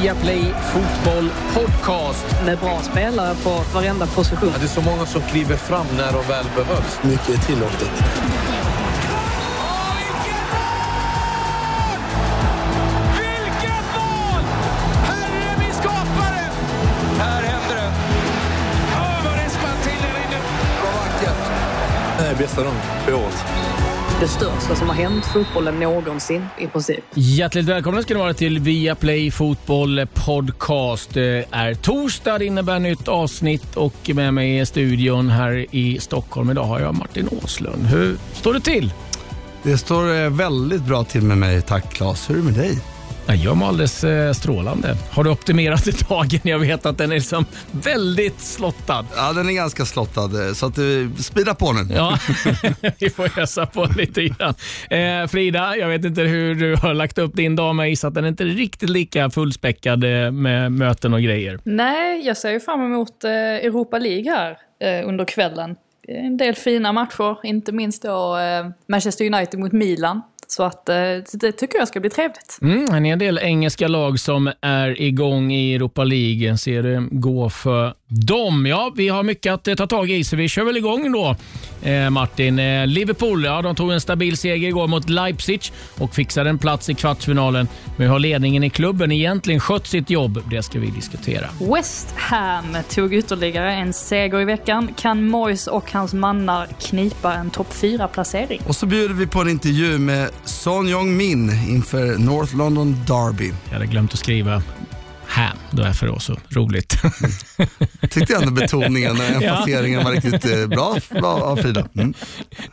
Viaplay Fotboll Podcast. Med bra spelare på varenda position. Ja, det är så många som kliver fram när de väl behövs. Mycket är tillåtet. Nej, bästa dagen på året. Det största som har hänt fotbollen någonsin i princip. Hjärtligt välkomna ska ni vara till Viaplay Fotboll Podcast. Det är torsdag, det innebär nytt avsnitt och med mig i studion här i Stockholm idag har jag Martin Åslund. Hur står det till? Det står eh, väldigt bra till med mig, tack Claes. Hur är det med dig? Jag mår alldeles eh, strålande. Har du optimerat dagen? Jag vet att den är liksom väldigt slottad. Ja, den är ganska slottad, eh, så att, uh, speeda på nu. Ja, vi får ösa på lite grann. Eh, Frida, jag vet inte hur du har lagt upp din dag, men jag gissar att den är inte riktigt lika fullspäckad med möten och grejer. Nej, jag ser ju fram emot Europa League här under kvällen. En del fina matcher, inte minst då Manchester United mot Milan. Så att, eh, det tycker jag ska bli trevligt. Mm, en hel del engelska lag som är igång i Europa League. Ser det gå för dem. Ja, vi har mycket att eh, ta tag i, så vi kör väl igång då. Eh, Martin, eh, Liverpool ja, de tog en stabil seger igår mot Leipzig och fixade en plats i kvartsfinalen. Men har ledningen i klubben egentligen skött sitt jobb? Det ska vi diskutera. West Ham tog ytterligare en seger i veckan. Kan Moyes och hans mannar knipa en topp 4-placering? Och så bjuder vi på en intervju med Son Jong-Min inför North London Derby. Jag hade glömt att skriva Ham, då är för oss så roligt. Tyckte ändå betoningen och emfaseringen var riktigt eh, bra av Frida. Mm.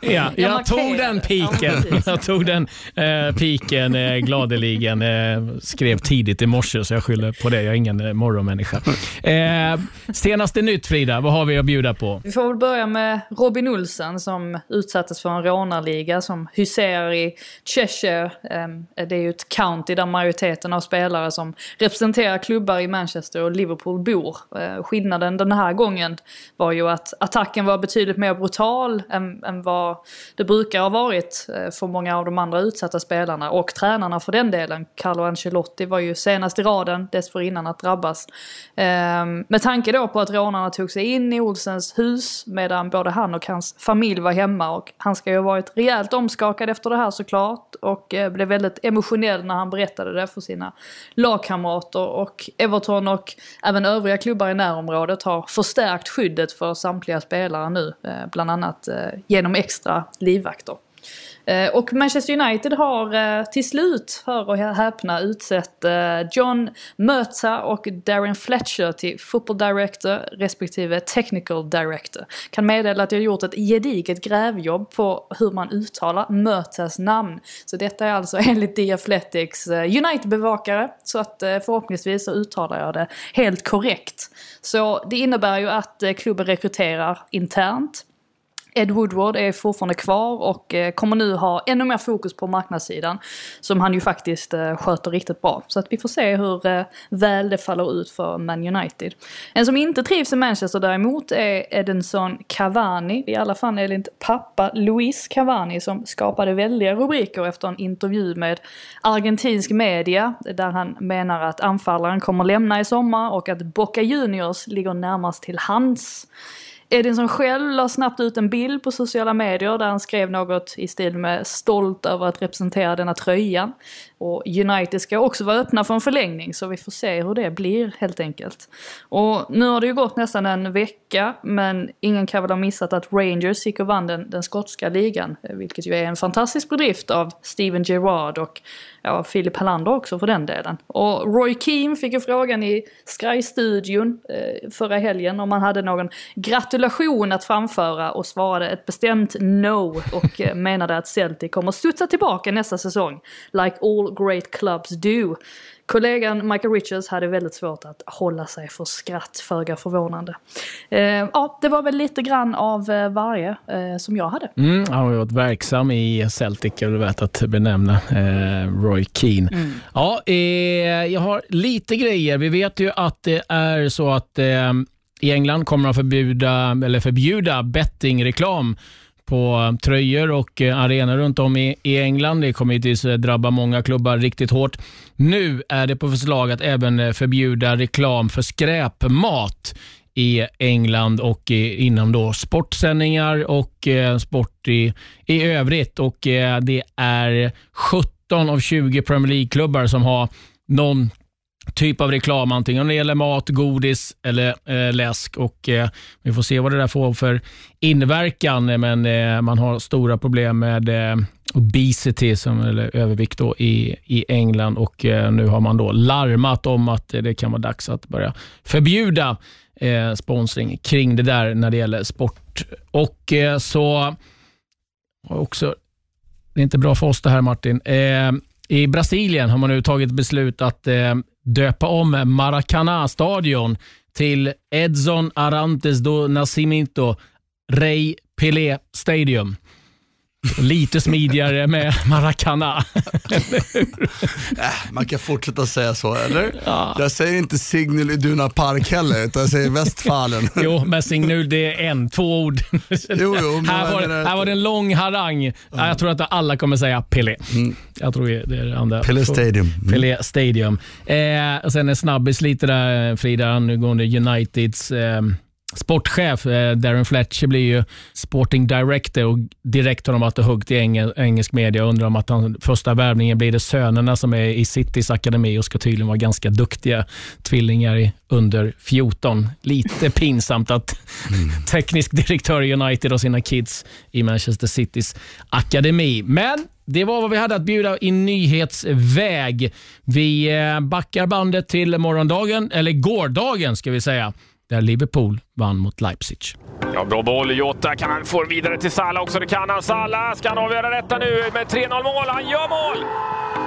Ja, jag tog den piken. Jag tog den eh, piken eh, gladeligen. Eh, skrev tidigt i morse så jag skyller på det. Jag är ingen eh, morgonmänniska. Eh, senaste nytt Frida, vad har vi att bjuda på? Vi får väl börja med Robin Olsen som utsattes för en rånarliga som huserar i Cheshire. Eh, det är ju ett county där majoriteten av spelare som representerar klubbar i Manchester och Liverpool bor. Eh, skillnaden den här gången var ju att attacken var betydligt mer brutal än, än vad det brukar ha varit eh, för många av de andra utsatta spelarna och tränarna för den delen. Carlo Ancelotti var ju senast i raden dessförinnan att drabbas. Ehm, med tanke då på att rånarna tog sig in i Olsens hus medan både han och hans familj var hemma och han ska ju ha varit rejält omskakad efter det här såklart och eh, blev väldigt emotionell när han berättade det för sina lagkamrater och Everton och även övriga klubbar i närområdet har förstärkt skyddet för samtliga spelare nu. Eh, bland annat eh, genom extra livvakter. Eh, och Manchester United har eh, till slut, hör och häpna, utsett eh, John Mertza och Darren Fletcher till Football Director respektive Technical Director. Kan meddela att jag gjort ett gediget grävjobb på hur man uttalar Mertzas namn. Så detta är alltså enligt The Athletics United-bevakare. Så att förhoppningsvis så uttalar jag det helt korrekt. Så det innebär ju att klubben rekryterar internt Ed Woodward är fortfarande kvar och eh, kommer nu ha ännu mer fokus på marknadssidan. Som han ju faktiskt eh, sköter riktigt bra. Så att vi får se hur eh, väl det faller ut för Man United. En som inte trivs i Manchester däremot är Edinson Cavani. I alla fall enligt pappa Luis Cavani som skapade väldiga rubriker efter en intervju med argentinsk media. Där han menar att anfallaren kommer lämna i sommar och att Boca Juniors ligger närmast till hands. Edinson själv la snabbt ut en bild på sociala medier där han skrev något i stil med stolt över att representera denna tröjan. Och United ska också vara öppna för en förlängning så vi får se hur det blir helt enkelt. Och nu har det ju gått nästan en vecka men ingen kan väl ha missat att Rangers gick och vann den, den skotska ligan. Vilket ju är en fantastisk bedrift av Steven Gerrard och ja, Philip Hallander också för den delen. Och Roy Keane fick ju frågan i Sky-studion eh, förra helgen om han hade någon gratulation att framföra och svarade ett bestämt no och eh, menade att Celtic kommer studsa tillbaka nästa säsong. Like all great clubs do. Kollegan Michael Richards hade väldigt svårt att hålla sig för skratt, föga förvånande. Eh, ja, det var väl lite grann av eh, varje eh, som jag hade. Mm, han har varit verksam i Celtic, är det värt att benämna, eh, Roy Keane. Mm. Ja, eh, jag har lite grejer. Vi vet ju att det är så att eh, i England kommer de förbjuda, eller förbjuda bettingreklam på eh, tröjor och eh, arenor runt om i, i England. Det kommer givetvis eh, drabba många klubbar riktigt hårt. Nu är det på förslag att även förbjuda reklam för skräpmat i England och inom då sportsändningar och sport i, i övrigt. Och Det är 17 av 20 Premier League-klubbar som har någon typ av reklam, antingen det gäller mat, godis eller eh, läsk. Och, eh, vi får se vad det där får för inverkan, men eh, man har stora problem med eh, obesity, som, eller övervikt, då, i, i England och eh, nu har man då larmat om att det kan vara dags att börja förbjuda eh, sponsring kring det där när det gäller sport. Och eh, så också, det är inte bra för oss det här Martin. Eh, I Brasilien har man nu tagit beslut att eh, döpa om Maracanã-stadion till Edson Arantes do Nascimento Rey Pelé Stadium. Lite smidigare med Maracana. äh, man kan fortsätta säga så, eller? Ja. Jag säger inte Signal Iduna Park heller, utan jag säger Westfalen. jo, men Signal det är en, två ord. jo, jo, här, var, här var det en lång harang. Ja. Jag tror att alla kommer säga Pelé. Mm. Jag tror det är det andra. Pelé Stadium. Mm. Pelé Stadium. Eh, och sen en snabbis lite där, Frida, angående Uniteds eh, sportchef eh, Darren Fletcher blir ju sporting director och direkt har de varit och huggt i engelsk media och undrar om att han, första värvningen blir det sönerna som är i Citys akademi och ska tydligen vara ganska duktiga tvillingar i under 14. Lite pinsamt att mm. teknisk direktör i United och sina kids i Manchester Citys akademi. Men det var vad vi hade att bjuda i nyhetsväg. Vi eh, backar bandet till morgondagen, eller gårdagen ska vi säga där Liverpool vann mot Leipzig. Ja, bra boll. Jota kan han få vidare till Salah också. Det kan han. Salah ska han avgöra detta nu med 3-0 mål. Han gör mål!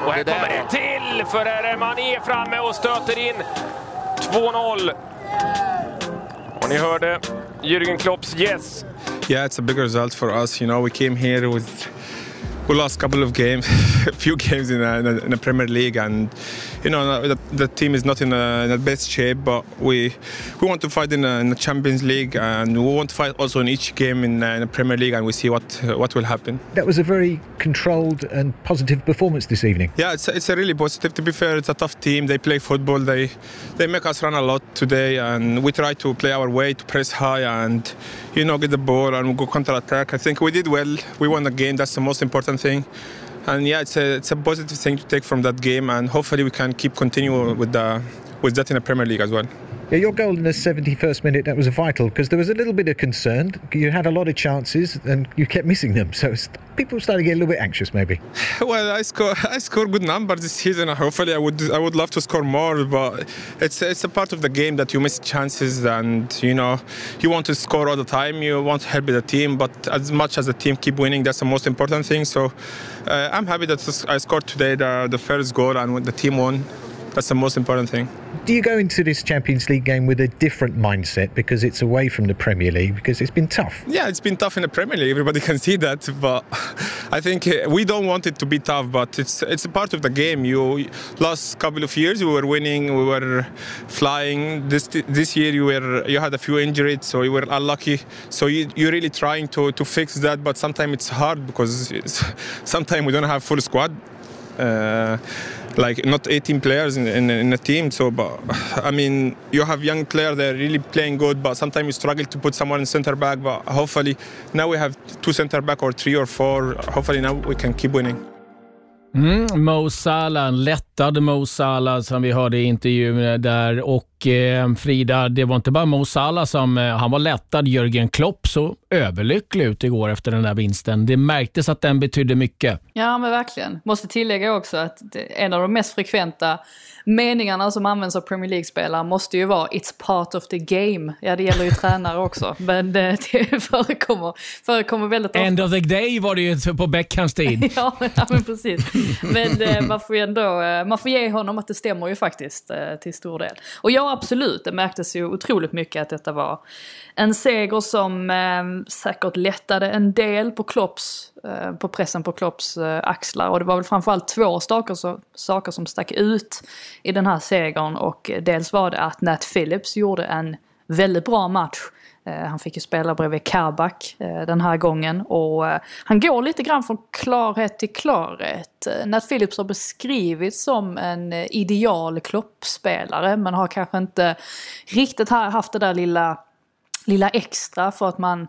Och här kommer det till, för här är Mané framme och stöter in 2-0. Och ni hörde Jürgen Klopps yes. Yeah, it's a big result for us. You know, we came here with we lost a couple of games, a few games in the, in the Premier League, and you know the, the team is not in, a, in the best shape. But we we want to fight in, a, in, the Champions League, and we want to fight also in each game in, uh, in, the Premier League, and we see what what will happen. That was a very controlled and positive performance this evening. Yeah, it's it's a really positive. To be fair, it's a tough team. They play football. They they make us run a lot today, and we try to play our way to press high and you know get the ball and go counter attack. I think we did well. We won the game. That's the most important thing. And yeah, it's a, it's a positive thing to take from that game, and hopefully we can keep continuing with the with that in the Premier League as well. Yeah, your goal in the 71st minute that was vital because there was a little bit of concern. You had a lot of chances and you kept missing them, so people started to get a little bit anxious, maybe. Well, I score I score good numbers this season. Hopefully, I would I would love to score more, but it's it's a part of the game that you miss chances, and you know you want to score all the time. You want to help the team, but as much as the team keep winning, that's the most important thing. So uh, I'm happy that I scored today the, the first goal and the team won. That's the most important thing. Do you go into this Champions League game with a different mindset because it's away from the Premier League? Because it's been tough. Yeah, it's been tough in the Premier League. Everybody can see that, but I think uh, we don't want it to be tough. But it's it's a part of the game. You last couple of years we were winning, we were flying. This this year you were you had a few injuries, so you were unlucky. So you, you're really trying to to fix that, but sometimes it's hard because sometimes we don't have full squad. Uh, like not 18 players in, in, in, a team. So, but I mean, you have young players that are really playing good, but sometimes you struggle to put someone in center back. But hopefully, now we have two center back or three or four. Hopefully, now we can keep winning. Mm, Mo Salah, en lättad Mo Salah som vi hörde i intervjun där. Och eh, Frida, det var inte bara Mo Salah som eh, han var lättad. Jörgen Klopp så överlycklig ut igår efter den där vinsten. Det märktes att den betydde mycket. Ja, men verkligen. Måste tillägga också att en av de mest frekventa meningarna som används av Premier League-spelare måste ju vara “It's part of the game”. Ja, det gäller ju tränare också, men det, det förekommer, förekommer väldigt ofta. End of the day var det ju på Beckhams tid. ja, ja, men precis. Men eh, man får ju ändå, eh, man får ge honom att det stämmer ju faktiskt eh, till stor del. Och ja, absolut, det märktes ju otroligt mycket att detta var en seger som eh, säkert lättade en del på Klopps, eh, på pressen på Klopps eh, axlar. Och det var väl framförallt två saker, så, saker som stack ut i den här segern. Och eh, dels var det att Nat Phillips gjorde en väldigt bra match Eh, han fick ju spela bredvid Kabak eh, den här gången och eh, han går lite grann från klarhet till klarhet. Nat Phillips har beskrivits som en ideal kloppspelare men har kanske inte riktigt haft det där lilla lilla extra för att man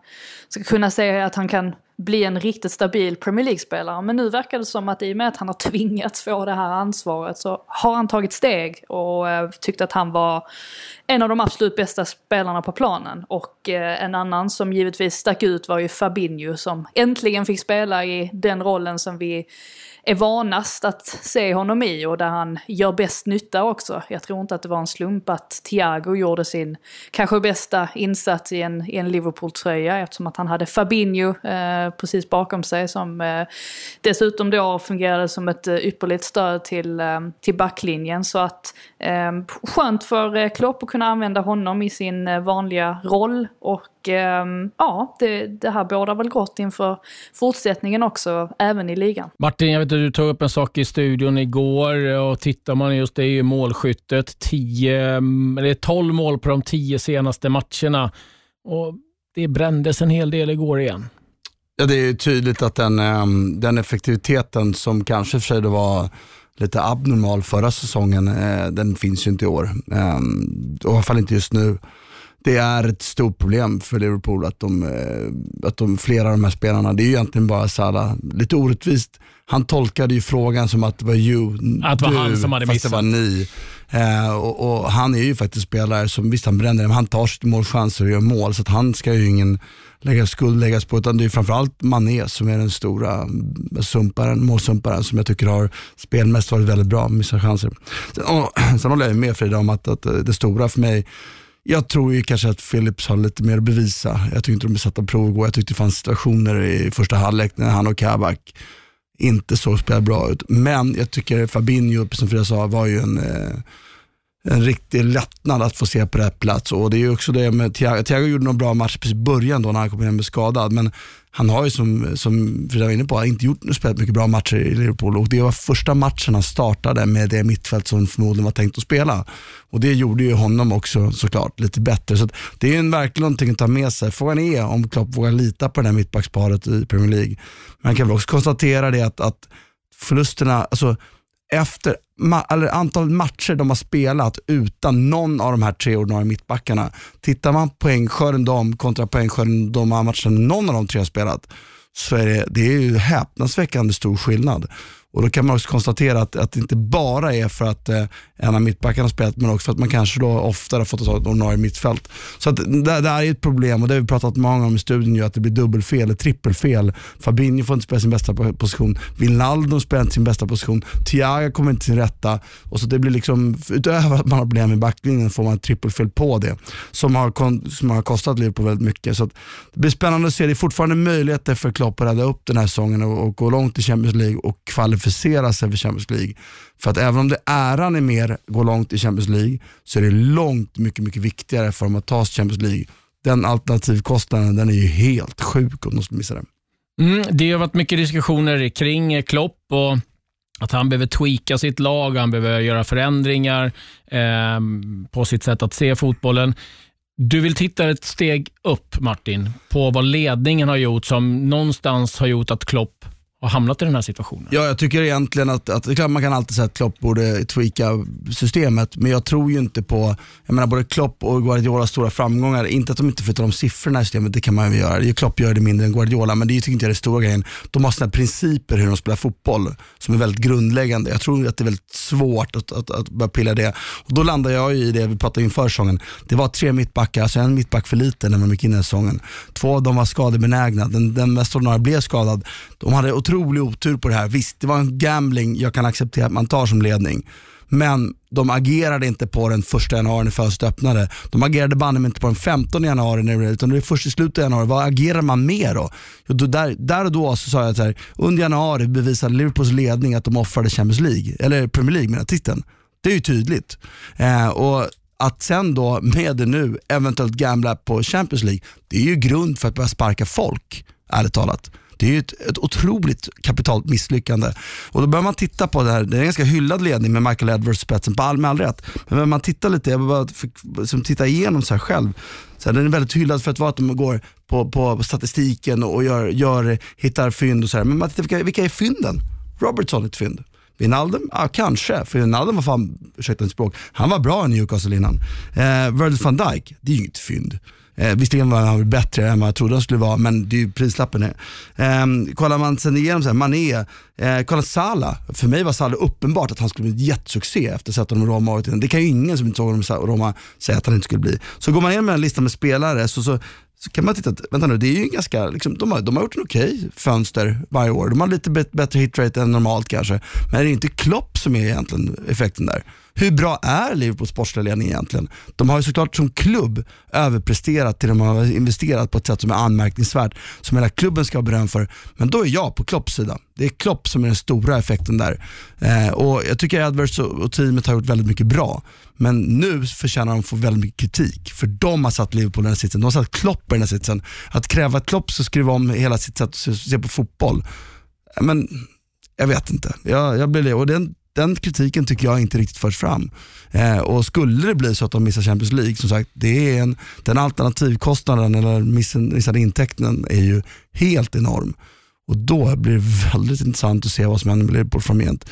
ska kunna säga att han kan bli en riktigt stabil Premier League-spelare. Men nu verkar det som att i och med att han har tvingats få det här ansvaret så har han tagit steg och eh, tyckte att han var en av de absolut bästa spelarna på planen. Och eh, en annan som givetvis stack ut var ju Fabinho som äntligen fick spela i den rollen som vi är vanast att se honom i och där han gör bäst nytta också. Jag tror inte att det var en slump att Thiago gjorde sin kanske bästa insats i en, i en Liverpool-tröja eftersom att han hade Fabinho eh, precis bakom sig som eh, dessutom då fungerade som ett eh, ypperligt stöd till, eh, till backlinjen. Så att eh, skönt för eh, Klopp att kunna använda honom i sin eh, vanliga roll och eh, ja, det, det här bådar väl gott inför fortsättningen också, även i ligan. Martin, jag vet att du tog upp en sak i studion igår och tittar man just det är ju målskyttet. 10, eller 12 mål på de 10 senaste matcherna. Och det brändes en hel del igår igen. Ja, det är ju tydligt att den, ehm, den effektiviteten som kanske för sig då var lite abnormal förra säsongen, eh, den finns ju inte i år. Ehm, och I alla fall inte just nu. Det är ett stort problem för Liverpool att de, eh, att de flera av de här spelarna, det är ju egentligen bara Salah, lite orättvist. Han tolkade ju frågan som att det var you, Att det var han som hade fast det var ni. Eh, och, och Han är ju faktiskt spelare som, visst han bränner, men han tar sitt målchanser och gör mål, så att han ska ju ingen lägga skuld läggas på, utan det är framförallt Mané som är den stora sumparen, målsumparen som jag tycker har spelmässigt varit väldigt bra, missar chanser. Sen, och, sen håller jag med Frida om att, att det stora för mig, jag tror ju kanske att Philips har lite mer att bevisa. Jag tyckte inte de blir satta prov igår. Jag tyckte det fanns situationer i första halvlek när han och Kabak inte såg spela bra ut. Men jag tycker Fabinho, precis som Frida sa, var ju en, eh, en riktig lättnad att få se på rätt plats. Och det är ju också det med Thiago. Thiago gjorde någon bra match precis i början då när han kom hem med skadad. Men han har ju som, som Frida var inne på, inte gjort spelat mycket bra matcher i Liverpool och det var första matchen han startade med det mittfält som förmodligen var tänkt att spela. Och det gjorde ju honom också såklart lite bättre. Så att det är ju en verkligen någonting att ta med sig. Frågan är om Klopp vågar lita på det här mittbacksparet i Premier League. Man kan väl också konstatera det att, att förlusterna, alltså efter ma- eller antalet matcher de har spelat utan någon av de här tre ordinarie mittbackarna. Tittar man poängskörden de kontra poängskörden de har matcherna någon av de tre har spelat så är det, det är ju häpnadsväckande stor skillnad. Och Då kan man också konstatera att, att det inte bara är för att eh, en av mittbackarna har spelat, men också för att man kanske då oftare har fått ta ett ordinarie mittfält. Så att det, det är ett problem och det har vi pratat många om i studion, ju, att det blir dubbelfel eller trippelfel. Fabinho får inte spela sin bästa position, Wijnaldum spelar inte sin bästa position, Thiago kommer inte till sin rätta. Och så det blir liksom, utöver att man har problem med backlinjen får man ett trippelfel på det, som har, som har kostat Liverpool väldigt mycket. Så att det blir spännande att se, det är fortfarande möjligheter för Klopp att rädda upp den här säsongen och, och gå långt i Champions League och kvalificera sig för Champions League. För att även om det äran är mer går långt i Champions League så är det långt mycket, mycket viktigare för dem att ta sig till Champions League. Den alternativkostnaden den är ju helt sjuk om de skulle missa den. Mm, det har varit mycket diskussioner kring Klopp och att han behöver tweaka sitt lag, han behöver göra förändringar eh, på sitt sätt att se fotbollen. Du vill titta ett steg upp, Martin, på vad ledningen har gjort som någonstans har gjort att Klopp har hamnat i den här situationen. Ja, jag tycker egentligen att, att det är klart man kan alltid säga att Klopp borde tweaka systemet, men jag tror ju inte på, jag menar både Klopp och Guardiolas stora framgångar, inte att de inte flyttar om siffrorna i systemet, det kan man ju göra. Klopp gör det mindre än Guardiola, men det tycker inte jag är den stora grejen. De har sina principer hur de spelar fotboll som är väldigt grundläggande. Jag tror att det är väldigt svårt att, att, att börja pilla det. Och då landar jag i det vi pratade inför säsongen. Det var tre mittbackar, alltså en mittback för lite när man gick in i säsongen. Två av dem var skadebenägna, den, den mest ordinarie blev skadad. De hade otrolig otur på det här. Visst, det var en gambling jag kan acceptera att man tar som ledning. Men de agerade inte på den första januari när fönstret öppnade. De agerade banne inte på den 15 januari, när det, utan det är först i slutet av januari. Vad agerar man med då? Jo, då där, där och då så sa jag att under januari bevisade Liverpools ledning att de offrade Champions League, eller Premier League menar titeln. Det är ju tydligt. Eh, och att sen då med det nu eventuellt gambla på Champions League, det är ju grund för att börja sparka folk, ärligt talat. Det är ju ett, ett otroligt kapitalt misslyckande. Och då bör man titta på det här, det är en ganska hyllad ledning med Michael Edwards spetsen, på all, med all rätt. Men när man tittar lite, jag bara fick, liksom, titta igenom så här själv, så här, den är väldigt hyllad för att vara att de går på, på statistiken och gör, gör, hittar fynd och så här. Men man tittar, vilka, vilka är fynden? Robertson är ett fynd. Wijnaldum? Ja, kanske. För Wijnaldum var fan, ursäkta mitt språk, han var bra i Newcastle innan. Eh, Virgil van Dijk, det är ju inget fynd. Eh, visserligen var han bättre än vad jag trodde han skulle vara, men det är ju prislappen. Är. Eh, kollar man sen igenom så här, Mané, eh, kolla Sala. För mig var Sala uppenbart att han skulle bli en jättesuccé efter att ha sett honom i Roma. året Det kan ju ingen som inte såg honom i Roma säga att han inte skulle bli. Så går man igenom en lista med spelare så, så så kan man titta, vänta nu, det är ju ganska, liksom, de, har, de har gjort en okej okay fönster varje år. De har lite bättre hitrate än normalt kanske. Men det är inte Klopp som är egentligen effekten där. Hur bra är Liverpools sportsliga ledning egentligen? De har ju såklart som klubb överpresterat till de har investerat på ett sätt som är anmärkningsvärt, som hela klubben ska ha beröm för. Men då är jag på Klopps sida. Det är Klopp som är den stora effekten där. Eh, och Jag tycker Edwards och, och teamet har gjort väldigt mycket bra. Men nu förtjänar de att få väldigt mycket kritik, för de har satt Liverpool i den här sitsen. De har satt Klopp i den här sitsen. Att kräva att Klopp ska skriva om hela sitt sätt att se, på fotboll, eh, men jag vet inte. Jag, jag blir det. Och den, den kritiken tycker jag inte riktigt förs fram. Eh, och skulle det bli så att de missar Champions League, som sagt, det är en, den alternativkostnaden eller missade intäkten är ju helt enorm. Och då blir det väldigt intressant att se vad som händer med Liverpool framgent.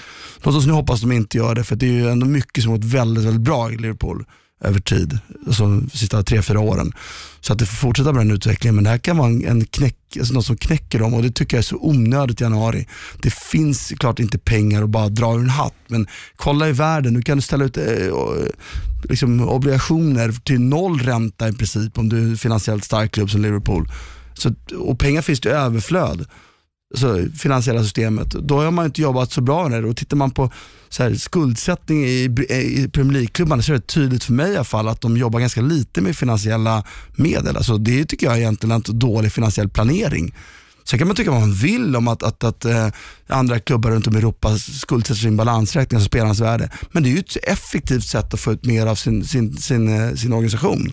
Låt oss nu hoppas att de inte gör det, för det är ju ändå mycket som har gått väldigt, väldigt bra i Liverpool över tid, alltså de sista tre, fyra åren. Så att det får fortsätta med den utvecklingen, men det här kan vara en, knäck, alltså något som knäcker dem och det tycker jag är så onödigt i januari. Det finns klart inte pengar att bara dra ur en hatt, men kolla i världen, nu kan du ställa ut eh, liksom obligationer till noll ränta i princip om du är en finansiellt stark klubb som Liverpool. Så, och pengar finns det i överflöd alltså, finansiella systemet, då har man inte jobbat så bra med det. Och tittar man på så här, skuldsättning i, i Premier League-klubbarna så är det tydligt för mig i alla fall att de jobbar ganska lite med finansiella medel. Alltså, det tycker jag egentligen är en dålig finansiell planering. Sen kan man tycka vad man vill om att, att, att eh, andra klubbar runt om i Europa skuldsätter sin balansräkning, alltså spelarnas värde. Men det är ju ett effektivt sätt att få ut mer av sin, sin, sin, eh, sin organisation.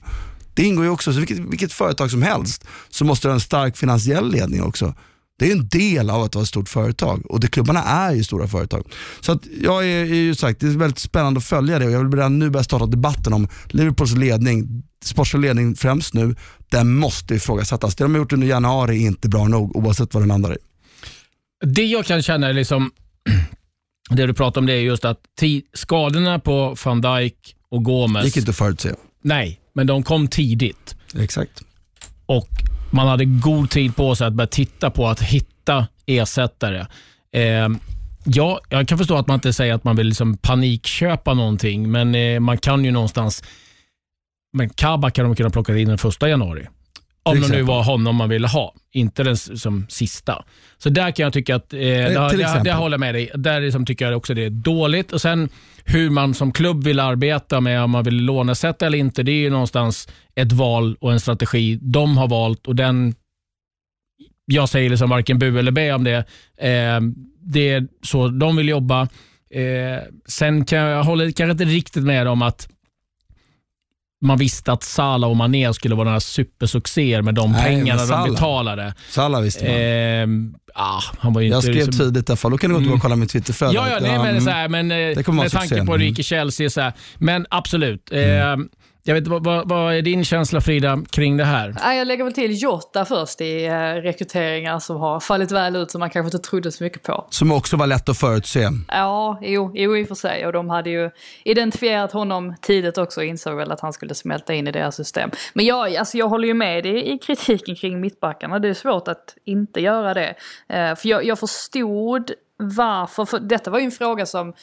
Det ingår ju också, så vilket, vilket företag som helst, så måste det ha en stark finansiell ledning också. Det är en del av att vara ett stort företag och det, klubbarna är ju stora företag. Så att jag är, är ju sagt, det är väldigt spännande att följa det och jag vill redan nu börja starta debatten om Liverpools ledning, sportsliga ledning främst nu, den måste ifrågasättas. Det de har gjort under januari är inte bra nog oavsett vad den landar i. Det jag kan känna är liksom, det du pratar om det är just att skadorna på van Dijk och Gomes. gick inte förutse. Nej, men de kom tidigt. Exakt. Och man hade god tid på sig att börja titta på att hitta ersättare. Eh, ja, jag kan förstå att man inte säger att man vill liksom panikköpa någonting, men eh, man kan ju någonstans... Men Kabak kan de kunna plocka in den första januari. Om det nu var honom man ville ha, inte den som sista. Så där kan jag tycka att, eh, där, där, där håller jag med dig. Där liksom tycker jag också det är dåligt. Och Sen hur man som klubb vill arbeta med, om man vill lånesätta eller inte, det är ju någonstans ett val och en strategi de har valt och den jag säger liksom varken bu eller bä om det. Eh, det är så de vill jobba. Eh, sen kan jag, jag håller kanske inte riktigt med om att man visste att Salah och Mané skulle vara några supersuccéer med de Nej, pengarna de betalade. Salah visste man. Eh, ah, han var jag skrev liksom... tidigt i alla fall, då kan du gå mm. och kolla min Twitterflöde. Ja, ja, nej, men, så här, men med tanke på hur det gick i Chelsea. Så här. Men absolut. Mm. Eh, jag vet, vad, vad, är din känsla Frida kring det här? Jag lägger väl till Jota först i eh, rekryteringar som har fallit väl ut som man kanske inte trodde så mycket på. Som också var lätt att förutse. Ja, jo, jo i och för sig. Och de hade ju identifierat honom tidigt också och insåg väl att han skulle smälta in i deras system. Men jag, alltså jag håller ju med dig i kritiken kring mittbackarna. Det är svårt att inte göra det. Eh, för jag, jag förstod varför, för detta var ju en fråga som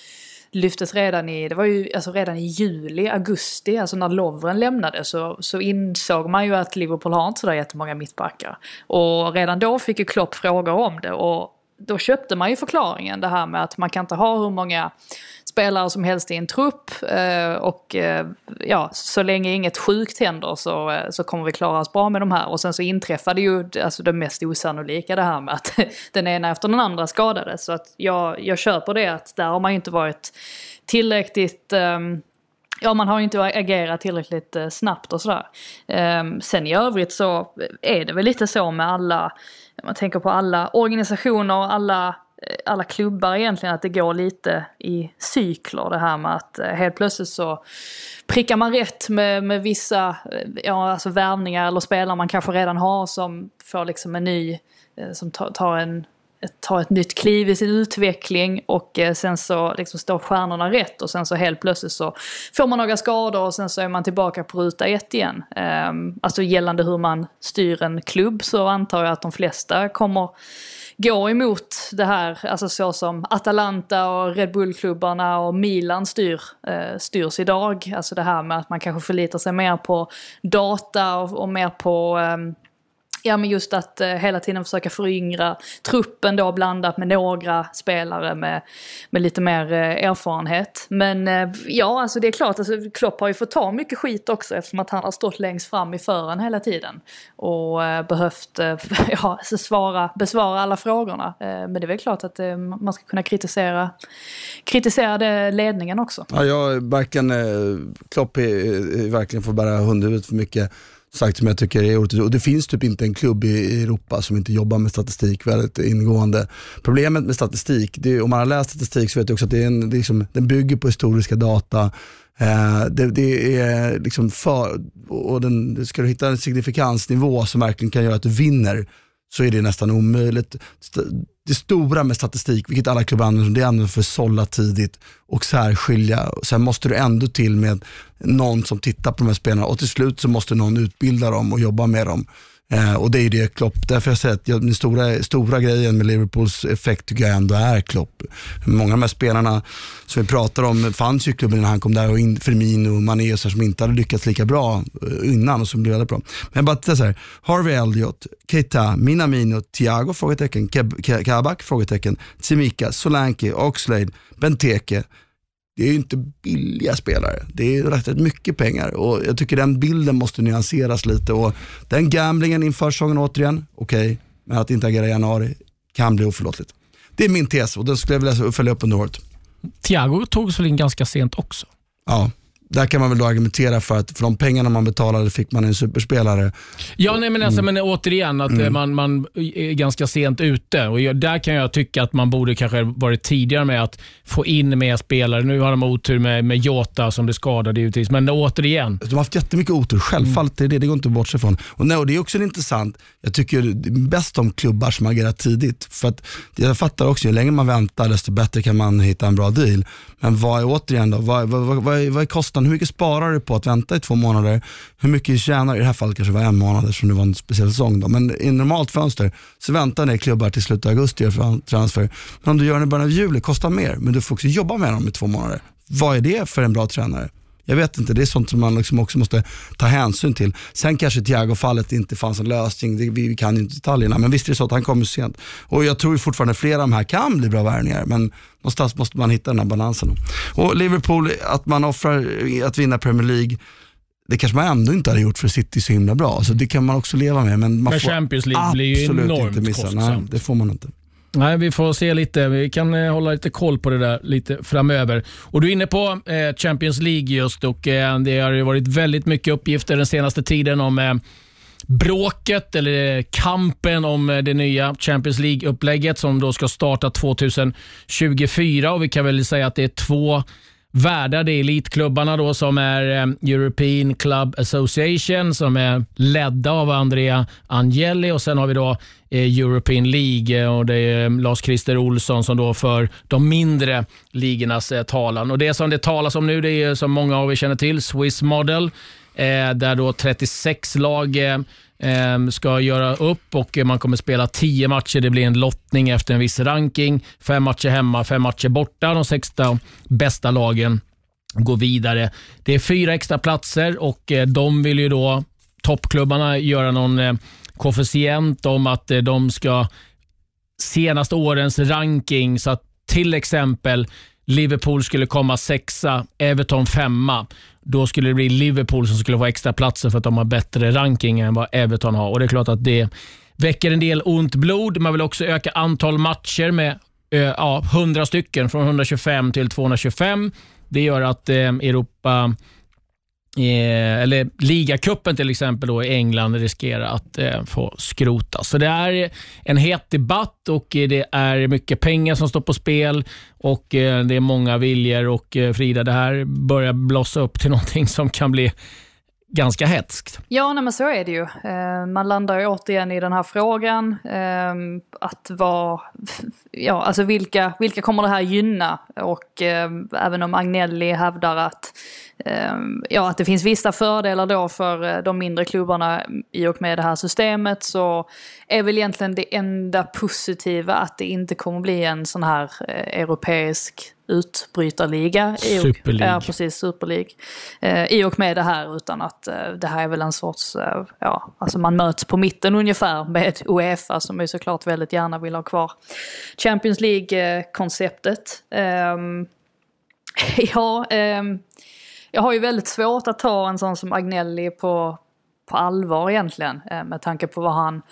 lyftes redan i, det var ju alltså redan i juli, augusti, alltså när Lovren lämnade så, så insåg man ju att Liverpool har inte sådär jättemånga mittbackar. Och redan då fick ju Klopp frågor om det och då köpte man ju förklaringen det här med att man kan inte ha hur många spelare som helst i en trupp eh, och eh, ja, så länge inget sjukt händer så, eh, så kommer vi klara oss bra med de här. Och sen så inträffade ju alltså det mest osannolika det här med att den ena efter den andra skadades. Så att jag, jag köper det att där har man ju inte varit tillräckligt um, Ja, man har ju inte agerat tillräckligt snabbt och sådär. Um, sen i övrigt så är det väl lite så med alla, man tänker på alla organisationer, alla, Eh, alla klubbar egentligen, att det går lite i cykler det här med att eh, helt plötsligt så prickar man rätt med, med vissa eh, ja, alltså värvningar eller spelare man kanske redan har som får liksom en ny, som tar en ta ett nytt kliv i sin utveckling och eh, sen så liksom står stjärnorna rätt och sen så helt plötsligt så får man några skador och sen så är man tillbaka på ruta ett igen. Ehm, alltså gällande hur man styr en klubb så antar jag att de flesta kommer gå emot det här, alltså så som Atalanta och Red Bull-klubbarna och Milan styr, eh, styrs idag. Alltså det här med att man kanske förlitar sig mer på data och, och mer på eh, Ja men just att eh, hela tiden försöka föryngra truppen då blandat med några spelare med, med lite mer eh, erfarenhet. Men eh, ja alltså det är klart, alltså, Klopp har ju fått ta mycket skit också eftersom att han har stått längst fram i fören hela tiden. Och eh, behövt eh, ja, alltså svara, besvara alla frågorna. Eh, men det är väl klart att eh, man ska kunna kritisera, kritisera det ledningen också. Ja, jag verkligen, eh, Klopp är, är, verkligen får bära hundhuvudet för mycket sagt som jag tycker är orättvist. Och det finns typ inte en klubb i Europa som inte jobbar med statistik väldigt ingående. Problemet med statistik, är, om man har läst statistik så vet du också att det är en, det är liksom, den bygger på historiska data. Eh, det, det, är liksom för, och den, ska du hitta en signifikansnivå som verkligen kan göra att du vinner så är det nästan omöjligt. Det stora med statistik, vilket alla klubbar använder, det är ändå för att sålla tidigt och särskilja. Sen måste du ändå till med någon som tittar på de här spelarna och till slut så måste någon utbilda dem och jobba med dem. Eh, och det är det Klopp, därför jag säger att den stora, stora grejen med Liverpools effekt tycker jag ändå är Klopp. Många av de här spelarna som vi pratar om fanns ju i klubben när han kom där och in, Firmino och Mané och så som inte hade lyckats lika bra eh, innan och som blev väldigt bra. Men bara så här, Harvey Elliot, Keita, Minamino, Thiago? Frågetecken, Kabak? Frågetecken, Tsimikas, Solanke, Oxlade, Benteke det är ju inte billiga spelare. Det är rätt mycket pengar och jag tycker den bilden måste nyanseras lite. Och den gamblingen inför säsongen återigen, okej, okay, men att inte agera i januari kan bli oförlåtligt. Det är min tes och den skulle jag vilja följa upp under året. Thiago togs väl in ganska sent också? Ja, där kan man väl då argumentera för att för de pengarna man betalade fick man en superspelare. Ja, nej, men, alltså, mm. men återigen att mm. man, man är ganska sent ute. Och Där kan jag tycka att man borde kanske varit tidigare med att få in mer spelare. Nu har de otur med, med Jota som blir skadad givetvis, men återigen. De har haft jättemycket otur, självfallet. Mm. Det, det går inte att bortse från. Och, nej, och det är också intressant, jag tycker bäst om klubbar som agerar tidigt. För att Jag fattar också, ju längre man väntar desto bättre kan man hitta en bra deal. Men vad är återigen då, vad, vad, vad, vad är, vad är kostnaden? Hur mycket sparar du på att vänta i två månader? Hur mycket tjänar, i det här fallet kanske var en månad eftersom det var en speciell säsong. Då. Men i normalt fönster så väntar ni klubbar till slutet av augusti för transfer. Men om du gör den i början av juli, kostar mer, men du får också jobba med dem i två månader. Vad är det för en bra tränare? Jag vet inte, det är sånt som man liksom också måste ta hänsyn till. Sen kanske Thiago-fallet inte fanns en lösning, det, vi kan ju inte detaljerna, men visst är det så att han kommer sent. Och jag tror fortfarande flera av de här kan bli bra värvningar, men någonstans måste man hitta den här balansen. Och Liverpool, att man offrar att vinna Premier League, det kanske man ändå inte hade gjort för City så himla bra. Så det kan man också leva med. Men man men får Champions League blir ju enormt inte missa. Nej, det får man inte. Nej, vi får se lite. Vi kan eh, hålla lite koll på det där lite framöver. Och Du är inne på eh, Champions League just och eh, det har varit väldigt mycket uppgifter den senaste tiden om eh, bråket eller eh, kampen om eh, det nya Champions League-upplägget som då ska starta 2024. Och Vi kan väl säga att det är två värdar. Det är elitklubbarna då som är European Club Association som är ledda av Andrea Angeli och sen har vi då Eh, European League eh, och det är eh, Lars-Christer Olsson som då för de mindre ligornas talan. Och Det som det talas om nu det är som många av er känner till Swiss Model där då 36 lag ska göra upp och man kommer spela 10 matcher. Det blir en lottning efter en viss ranking. Fem matcher hemma, fem matcher borta. De 16 bästa lagen går vidare. Det är fyra extra platser och de vill ju då toppklubbarna göra någon koefficient om att eh, de ska senaste årens ranking, så att till exempel Liverpool skulle komma sexa, Everton femma. Då skulle det bli Liverpool som skulle få extra platser för att de har bättre ranking än vad Everton har. Och Det är klart att det väcker en del ont blod. Man vill också öka antal matcher med ja, 100 stycken, från 125 till 225. Det gör att eh, Europa Eh, eller ligacupen till exempel då i England riskerar att eh, få skrotas. Så det är en het debatt och det är mycket pengar som står på spel och eh, det är många viljor och eh, Frida, det här börjar blossa upp till någonting som kan bli ganska hetskt. Ja, nej, men så är det ju. Eh, man landar ju återigen i den här frågan. Ehm, att vara, ja, alltså vilka, vilka kommer det här gynna? Och ehm, även om Agnelli hävdar att, ehm, ja, att det finns vissa fördelar då för eh, de mindre klubbarna i och med det här systemet så är väl egentligen det enda positiva att det inte kommer bli en sån här eh, europeisk utbrytarliga. Super League. Ja, precis, Super League. Eh, I och med det här, utan att eh, det här är väl en sorts, eh, ja, alltså man möts på mitten ungefär med Uefa som ju såklart väldigt gärna vill ha kvar Champions League-konceptet. Ehm, ja, ehm, jag har ju väldigt svårt att ta en sån som Agnelli på, på allvar egentligen. Eh, med tanke på vad han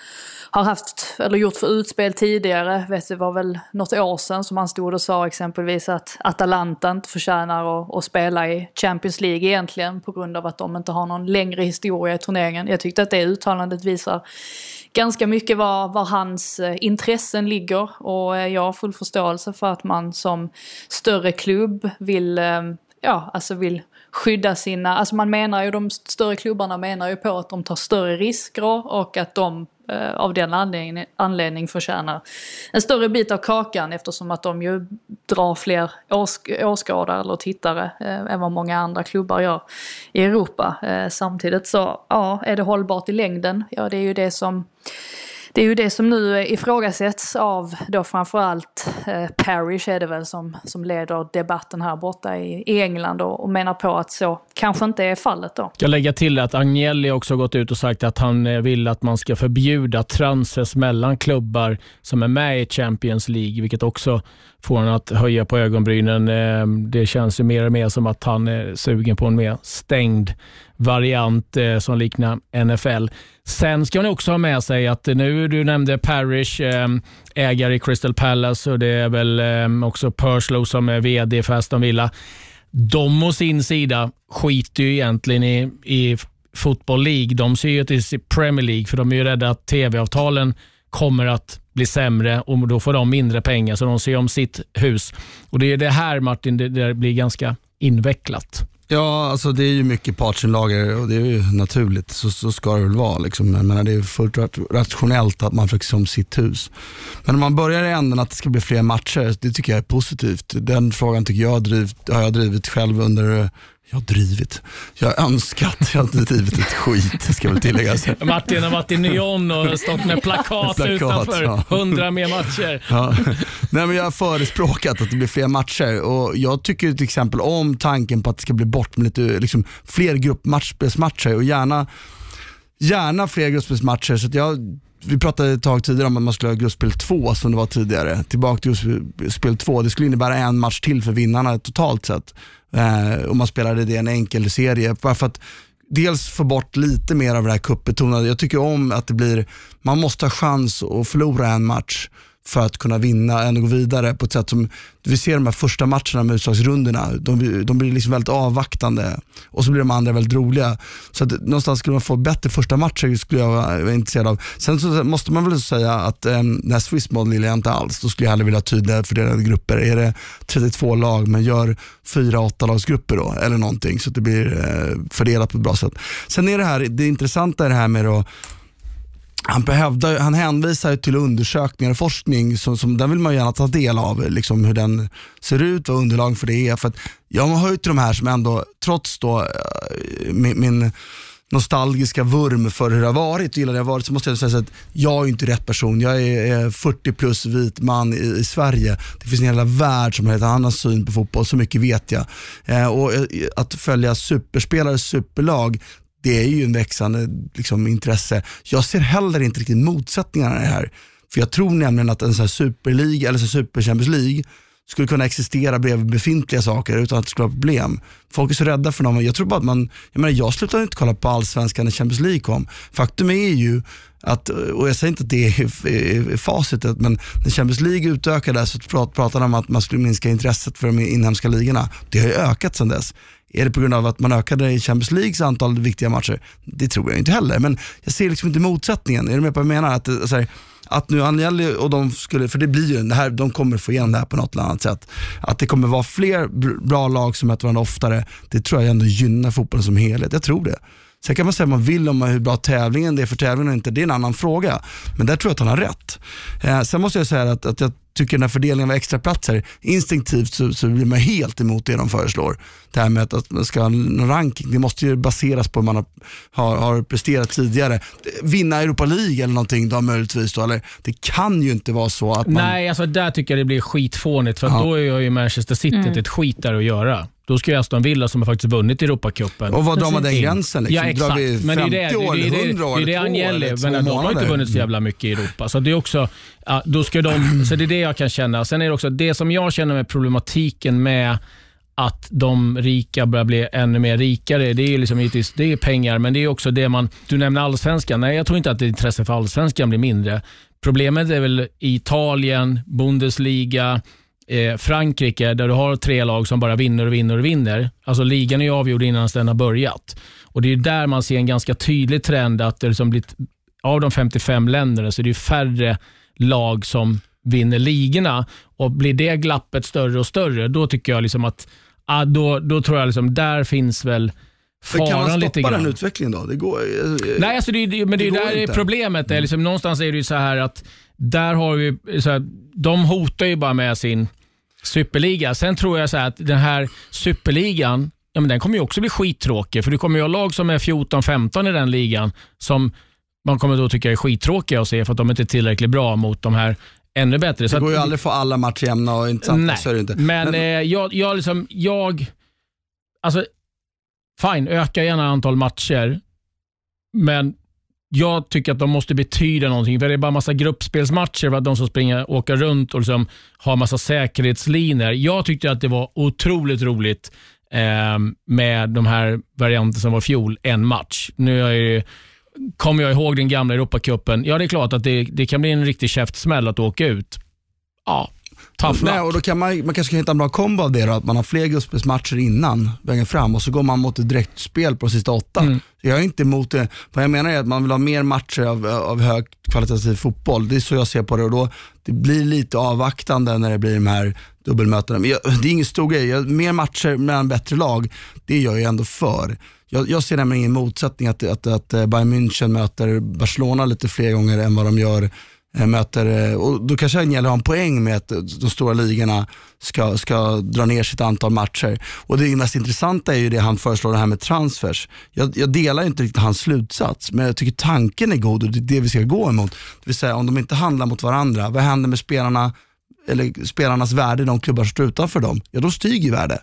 har haft, eller gjort för utspel tidigare. Vet, det var väl något år sedan som han stod och sa exempelvis att Atalanta inte förtjänar att, att spela i Champions League egentligen. På grund av att de inte har någon längre historia i turneringen. Jag tyckte att det uttalandet visar ganska mycket var, var hans eh, intressen ligger. Och eh, jag har full förståelse för att man som större klubb vill, ja, alltså vill skydda sina, alltså man menar ju, de större klubbarna menar ju på att de tar större risker och att de eh, av den anledningen, anledning förtjänar en större bit av kakan eftersom att de ju drar fler åsk åskådare eller tittare eh, än vad många andra klubbar gör i Europa. Eh, samtidigt så, ja, är det hållbart i längden? Ja, det är ju det som det är ju det som nu ifrågasätts av då framförallt eh, Parish är det väl som, som leder debatten här borta i, i England och, och menar på att så kanske inte är fallet då. Jag lägga till att Agnelli också gått ut och sagt att han eh, vill att man ska förbjuda transfers mellan klubbar som är med i Champions League, vilket också får honom att höja på ögonbrynen. Eh, det känns ju mer och mer som att han är sugen på en mer stängd variant eh, som liknar NFL. Sen ska man också ha med sig att nu, du nämnde Parrish, eh, ägare i Crystal Palace och det är väl eh, också Perslow som är VD för Aston Villa. De å sin sida skiter ju egentligen i, i Football League. De ser ju till Premier League för de är ju rädda att tv-avtalen kommer att bli sämre och då får de mindre pengar så de ser om sitt hus. Och Det är det här Martin, det, det blir ganska invecklat. Ja, alltså det är ju mycket partsinlagor och det är ju naturligt. Så, så ska det väl vara. Liksom. Men, men det är fullt rationellt att man försöker om sitt hus. Men om man börjar i änden att det ska bli fler matcher, det tycker jag är positivt. Den frågan tycker jag drivit, har jag drivit själv under jag har drivit. Jag har önskat. Jag har inte drivit ett skit, ska väl tilläggas. Martin har varit i neon och stått med plakat, plakat utanför. Hundra ja. mer matcher. Ja. Nej, men jag har förespråkat att det blir fler matcher och jag tycker till exempel om tanken på att det ska bli bort med lite liksom, fler gruppmatcher och gärna, gärna fler gruppspelsmatcher. Så jag vi pratade ett tag tidigare om att man skulle ha gruppspel 2 som det var tidigare. Tillbaka till gruppspel 2. Det skulle innebära en match till för vinnarna totalt sett. Eh, om man spelade det i en enkel serie. Bara för att dels få bort lite mer av det här cupbetonade. Jag tycker om att det blir, man måste ha chans att förlora en match för att kunna vinna än gå vidare på ett sätt som, vi ser de här första matcherna med utslagsrundorna, de, de blir liksom väldigt avvaktande och så blir de andra väldigt roliga. Så att någonstans skulle man få bättre första matcher skulle jag vara intresserad av. Sen så måste man väl säga att eh, den här Swiss model gillar jag inte alls. Då skulle jag hellre vilja ha tydligare fördelade grupper. Är det 32 lag men gör fyra åtta lagsgrupper då eller någonting så att det blir eh, fördelat på ett bra sätt. Sen är det här, det intressanta är det här med att han, behövde, han hänvisar till undersökningar och forskning, som, som, den vill man gärna ta del av, liksom hur den ser ut, vad underlag för det är. För att jag har ju till de här som ändå, trots då, eh, min, min nostalgiska vurm för hur det har varit, gillar det har varit, så måste jag säga att jag är inte rätt person. Jag är 40 plus vit man i, i Sverige. Det finns en hela värld som har en annan syn på fotboll, så mycket vet jag. Eh, och eh, Att följa superspelare, superlag, det är ju en växande liksom, intresse. Jag ser heller inte riktigt motsättningarna i det här. För jag tror nämligen att en sån här superliga, eller så super Champions League, skulle kunna existera bredvid befintliga saker utan att det skulle vara problem. Folk är så rädda för dem. Jag tror bara att man, jag menar jag slutade inte kolla på allsvenskan när Champions League kom. Faktum är ju att, och jag säger inte att det är facitet, men när Champions League utökades så pratade de om att man skulle minska intresset för de inhemska ligorna. Det har ju ökat sedan dess. Är det på grund av att man ökade i Champions Leagues antal viktiga matcher? Det tror jag inte heller, men jag ser liksom inte motsättningen. Är du med på vad jag menar? Att, alltså, att nu Agnelli och de skulle, för det blir ju, det här, de kommer få igenom det här på något eller annat sätt. Att det kommer vara fler bra lag som möter varandra oftare, det tror jag ändå gynnar fotbollen som helhet. Jag tror det. Sen kan man säga vad man vill om hur bra tävlingen det är för tävlingen och inte, det är en annan fråga. Men där tror jag att han har rätt. Eh, sen måste jag säga att, att jag tycker den här fördelningen av extra platser instinktivt så, så blir man helt emot det de föreslår. Det här med att, att man ska ha en ranking, det måste ju baseras på hur man har, har, har presterat tidigare. Vinna Europa League eller någonting då möjligtvis då, eller det kan ju inte vara så att man... Nej, alltså där tycker jag det blir skitfånigt för ja. då är ju Manchester City mm. ett skit där att göra. Då ska ju Aston Villa som har faktiskt vunnit Europacupen. Och vad drar man den gränsen? Liksom? Ja exakt. Drar vi 50 men det är det, år, det, det, 100 år, det, det är det Agnelli, men de har inte vunnit så jävla mycket i Europa. Så det är också, då ska de, så det är det jag kan känna. Sen är det också det som jag känner med problematiken med att de rika börjar bli ännu mer rikare. Det är liksom det är pengar, men det är också det man... Du nämner allsvenskan. Nej, jag tror inte att intresset för allsvenskan blir mindre. Problemet är väl Italien, Bundesliga, eh, Frankrike där du har tre lag som bara vinner och vinner och vinner. Alltså ligan är ju avgjord innan den har börjat. Och Det är där man ser en ganska tydlig trend att det liksom blivit, av de 55 länderna så är det färre lag som vinner ligorna. Och Blir det glappet större och större, då tycker jag liksom att ah, då, då tror jag liksom där finns väl faran kan man stoppa den utvecklingen då? Det går, Nej, alltså det, men det, det är där inte. problemet är. Liksom, någonstans är det ju så här att där har vi, så här, de hotar ju bara med sin superliga. Sen tror jag så att den här superligan, ja, men den kommer ju också bli skittråkig. För du kommer ju ha lag som är 14-15 i den ligan som man kommer då tycka är skittråkiga att se för att de inte är tillräckligt bra mot de här ännu bättre. Det går ju aldrig att få alla matcher jämna och intressanta. Nej, så är det inte. Men, men... Eh, jag, jag, liksom, jag, alltså, fine, öka gärna antal matcher, men jag tycker att de måste betyda någonting. För Det är bara massa gruppspelsmatcher för att de som springer, åka runt och liksom har massa säkerhetslinjer. Jag tyckte att det var otroligt roligt eh, med de här varianterna som var fjol, en match. Nu är jag kommer jag ihåg den gamla Europacupen. Ja, det är klart att det, det kan bli en riktig käftsmäll att åka ut. Ja, Tough Nej, och då kan man, man kanske kan hitta en bra kombo av det då, att man har fler gruppspelsmatcher innan, vägen fram och så går man mot ett direktspel på de sista åtta. Mm. Jag är inte emot det. Vad jag menar är att man vill ha mer matcher av, av hög kvalitativ fotboll. Det är så jag ser på det och då det blir lite avvaktande när det blir de här dubbelmötena. Men jag, det är ingen stor grej. Jag, mer matcher mellan bättre lag, det gör jag ändå för. Jag, jag ser nämligen ingen motsättning att, att, att Bayern München möter Barcelona lite fler gånger än vad de gör Eh, möter, eh, och då kanske Agnelli har en poäng med att eh, de stora ligorna ska, ska dra ner sitt antal matcher. Och Det mest intressanta är ju det han föreslår, det här med transfers. Jag, jag delar inte riktigt hans slutsats, men jag tycker tanken är god och det är det vi ska gå emot. Det vill säga om de inte handlar mot varandra, vad händer med spelarna, eller spelarnas värde i de klubbar som står utanför dem? Ja, då stiger ju värde.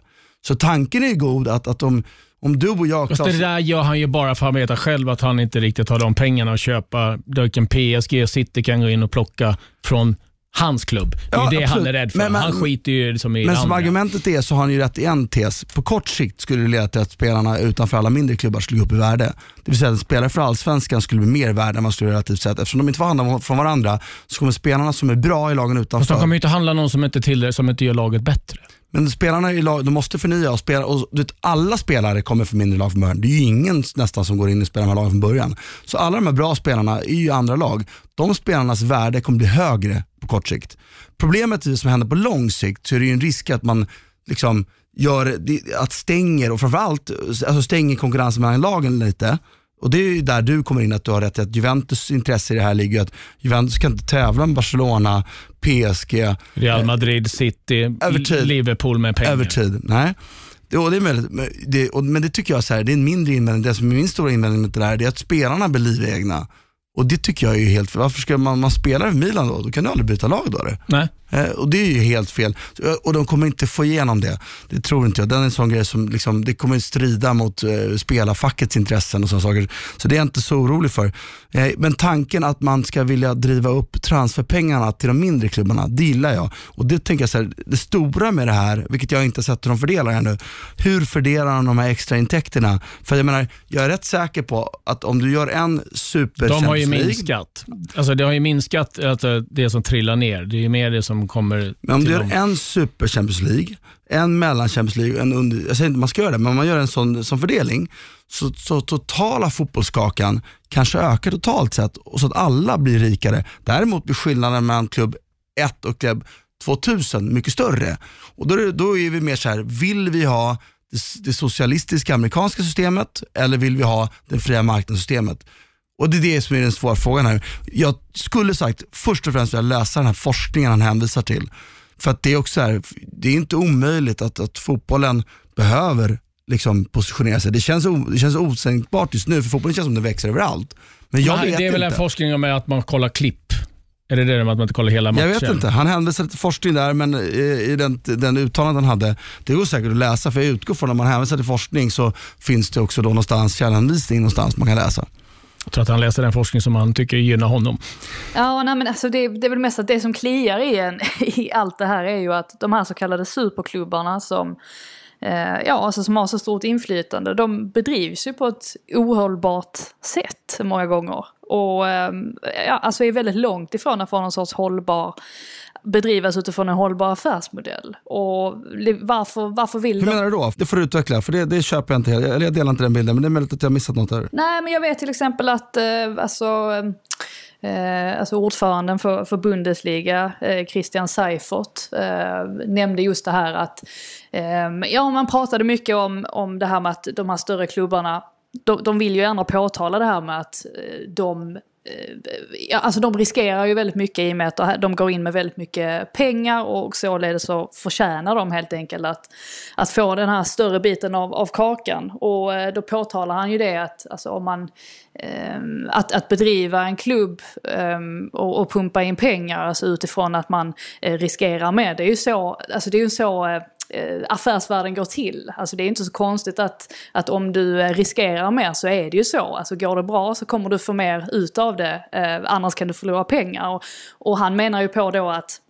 Så tanken är god att, att de om du och jag... Fast det där gör han ju bara för att han vet själv att han inte riktigt har de pengarna att köpa. Vilken PSG City kan gå in och plocka från hans klubb. Det är ja, det absolut. han är rädd för. Men, men, han skiter ju liksom i Men som argumentet är så har han ju rätt i en tes. På kort sikt skulle det leda till att spelarna utanför alla mindre klubbar skulle gå upp i värde. Det vill säga att spelare för allsvenskan skulle bli mer värda än man skulle relativt sett. Eftersom de inte får handla från varandra så kommer spelarna som är bra i lagen utanför. Fast de kommer ju inte handla någon som inte, till, som inte gör laget bättre. Men spelarna i lag, de måste förnya och spela. Och, du vet, alla spelare kommer från mindre lag från början. Det är ju ingen nästan som går in i spelar med lagen från början. Så alla de här bra spelarna är ju andra lag. De spelarnas värde kommer bli högre på kort sikt. Problemet som händer på lång sikt så är det ju en risk att man liksom gör, att stänger och framförallt alltså stänger konkurrensen mellan lagen lite och Det är där du kommer in, att du har rätt att Juventus intresse i det här ligger att Juventus kan inte tävla med Barcelona, PSG, Real Madrid, City, över Liverpool med pengar. Över tid, nej. Det, och det är möjligt, det, och, men det tycker jag så här, det är en mindre invändning. Det som är min stora invändning med det där är att spelarna blir livegna. Och det tycker jag är helt, varför ska man, man spela i Milan då? Då kan du aldrig byta lag då. Eller? Nej. Eh, och Det är ju helt fel. Eh, och de kommer inte få igenom det. Det tror inte jag. Den är en sån grej som liksom, det kommer strida mot eh, spelarfackets intressen och sådana saker. Så det är jag inte så orolig för. Men tanken att man ska vilja driva upp transferpengarna till de mindre klubbarna, det gillar jag. Och det tänker jag så här, det stora med det här, vilket jag inte har sett hur de fördelar ännu, hur fördelar de de här extra intäkterna? För jag menar, jag är rätt säker på att om du gör en super De har ju minskat. Alltså, det har ju minskat alltså, det som trillar ner. Det är ju mer det som kommer Men om du gör dem. en super Champions League, en mellan Champions League, en under, jag säger inte man ska göra det, men om man gör en sån, sån fördelning, så, så totala fotbollskakan kanske ökar totalt sett och så att alla blir rikare. Däremot blir skillnaden mellan klubb 1 och klubb 2000 mycket större. Och då är, då är vi mer så här, vill vi ha det, det socialistiska amerikanska systemet eller vill vi ha det fria marknadssystemet? Och Det är det som är den svåra frågan här. Jag skulle sagt först och främst vilja läsa den här forskningen han hänvisar till. För att det är också så här, det är inte omöjligt att, att fotbollen behöver liksom positionera sig. Det känns, o, det känns osänkbart just nu för fotbollen känns som den växer överallt. Men jag Nej, vet det är väl inte. en forskning om att man kollar klipp. Är det det med att man inte kollar hela matchen? Jag vet inte, han hänvisade till forskning där men i, den, den uttalanden han hade, det går säkert att läsa för jag utgår från att när man hänvisar till forskning så finns det också då någonstans källanvisning någonstans man kan läsa. Jag tror att han läser den forskning som han tycker gynnar honom. Ja, nej, men alltså det, det är väl mest att det som kliar i, en, i allt det här är ju att de här så kallade superklubbarna som, eh, ja, alltså som har så stort inflytande, de bedrivs ju på ett ohållbart sätt många gånger. Och eh, ja, alltså är väldigt långt ifrån att få någon sorts hållbar bedrivas utifrån en hållbar affärsmodell. Och varför, varför vill Hur de... menar du då? Det får du utveckla för det, det köper jag inte, eller jag delar inte den bilden men det är möjligt att jag har missat något där. Nej, men jag vet till exempel att eh, alltså, eh, alltså ordföranden för, för Bundesliga, eh, Christian Seifert, eh, nämnde just det här att eh, ja, man pratade mycket om, om det här med att de här större klubbarna de, de vill ju gärna påtala det här med att eh, de alltså de riskerar ju väldigt mycket i och med att de går in med väldigt mycket pengar och således så förtjänar de helt enkelt att, att få den här större biten av, av kakan. Och eh, då påtalar han ju det att alltså, om man, eh, att, att bedriva en klubb eh, och, och pumpa in pengar alltså utifrån att man riskerar med. Det är ju så, alltså det är ju så eh, affärsvärlden går till. Alltså det är inte så konstigt att, att om du eh, riskerar mer så är det ju så. Alltså går det bra så kommer du få mer ut av det, eh, annars kan du förlora pengar. Och, och han menar ju på då att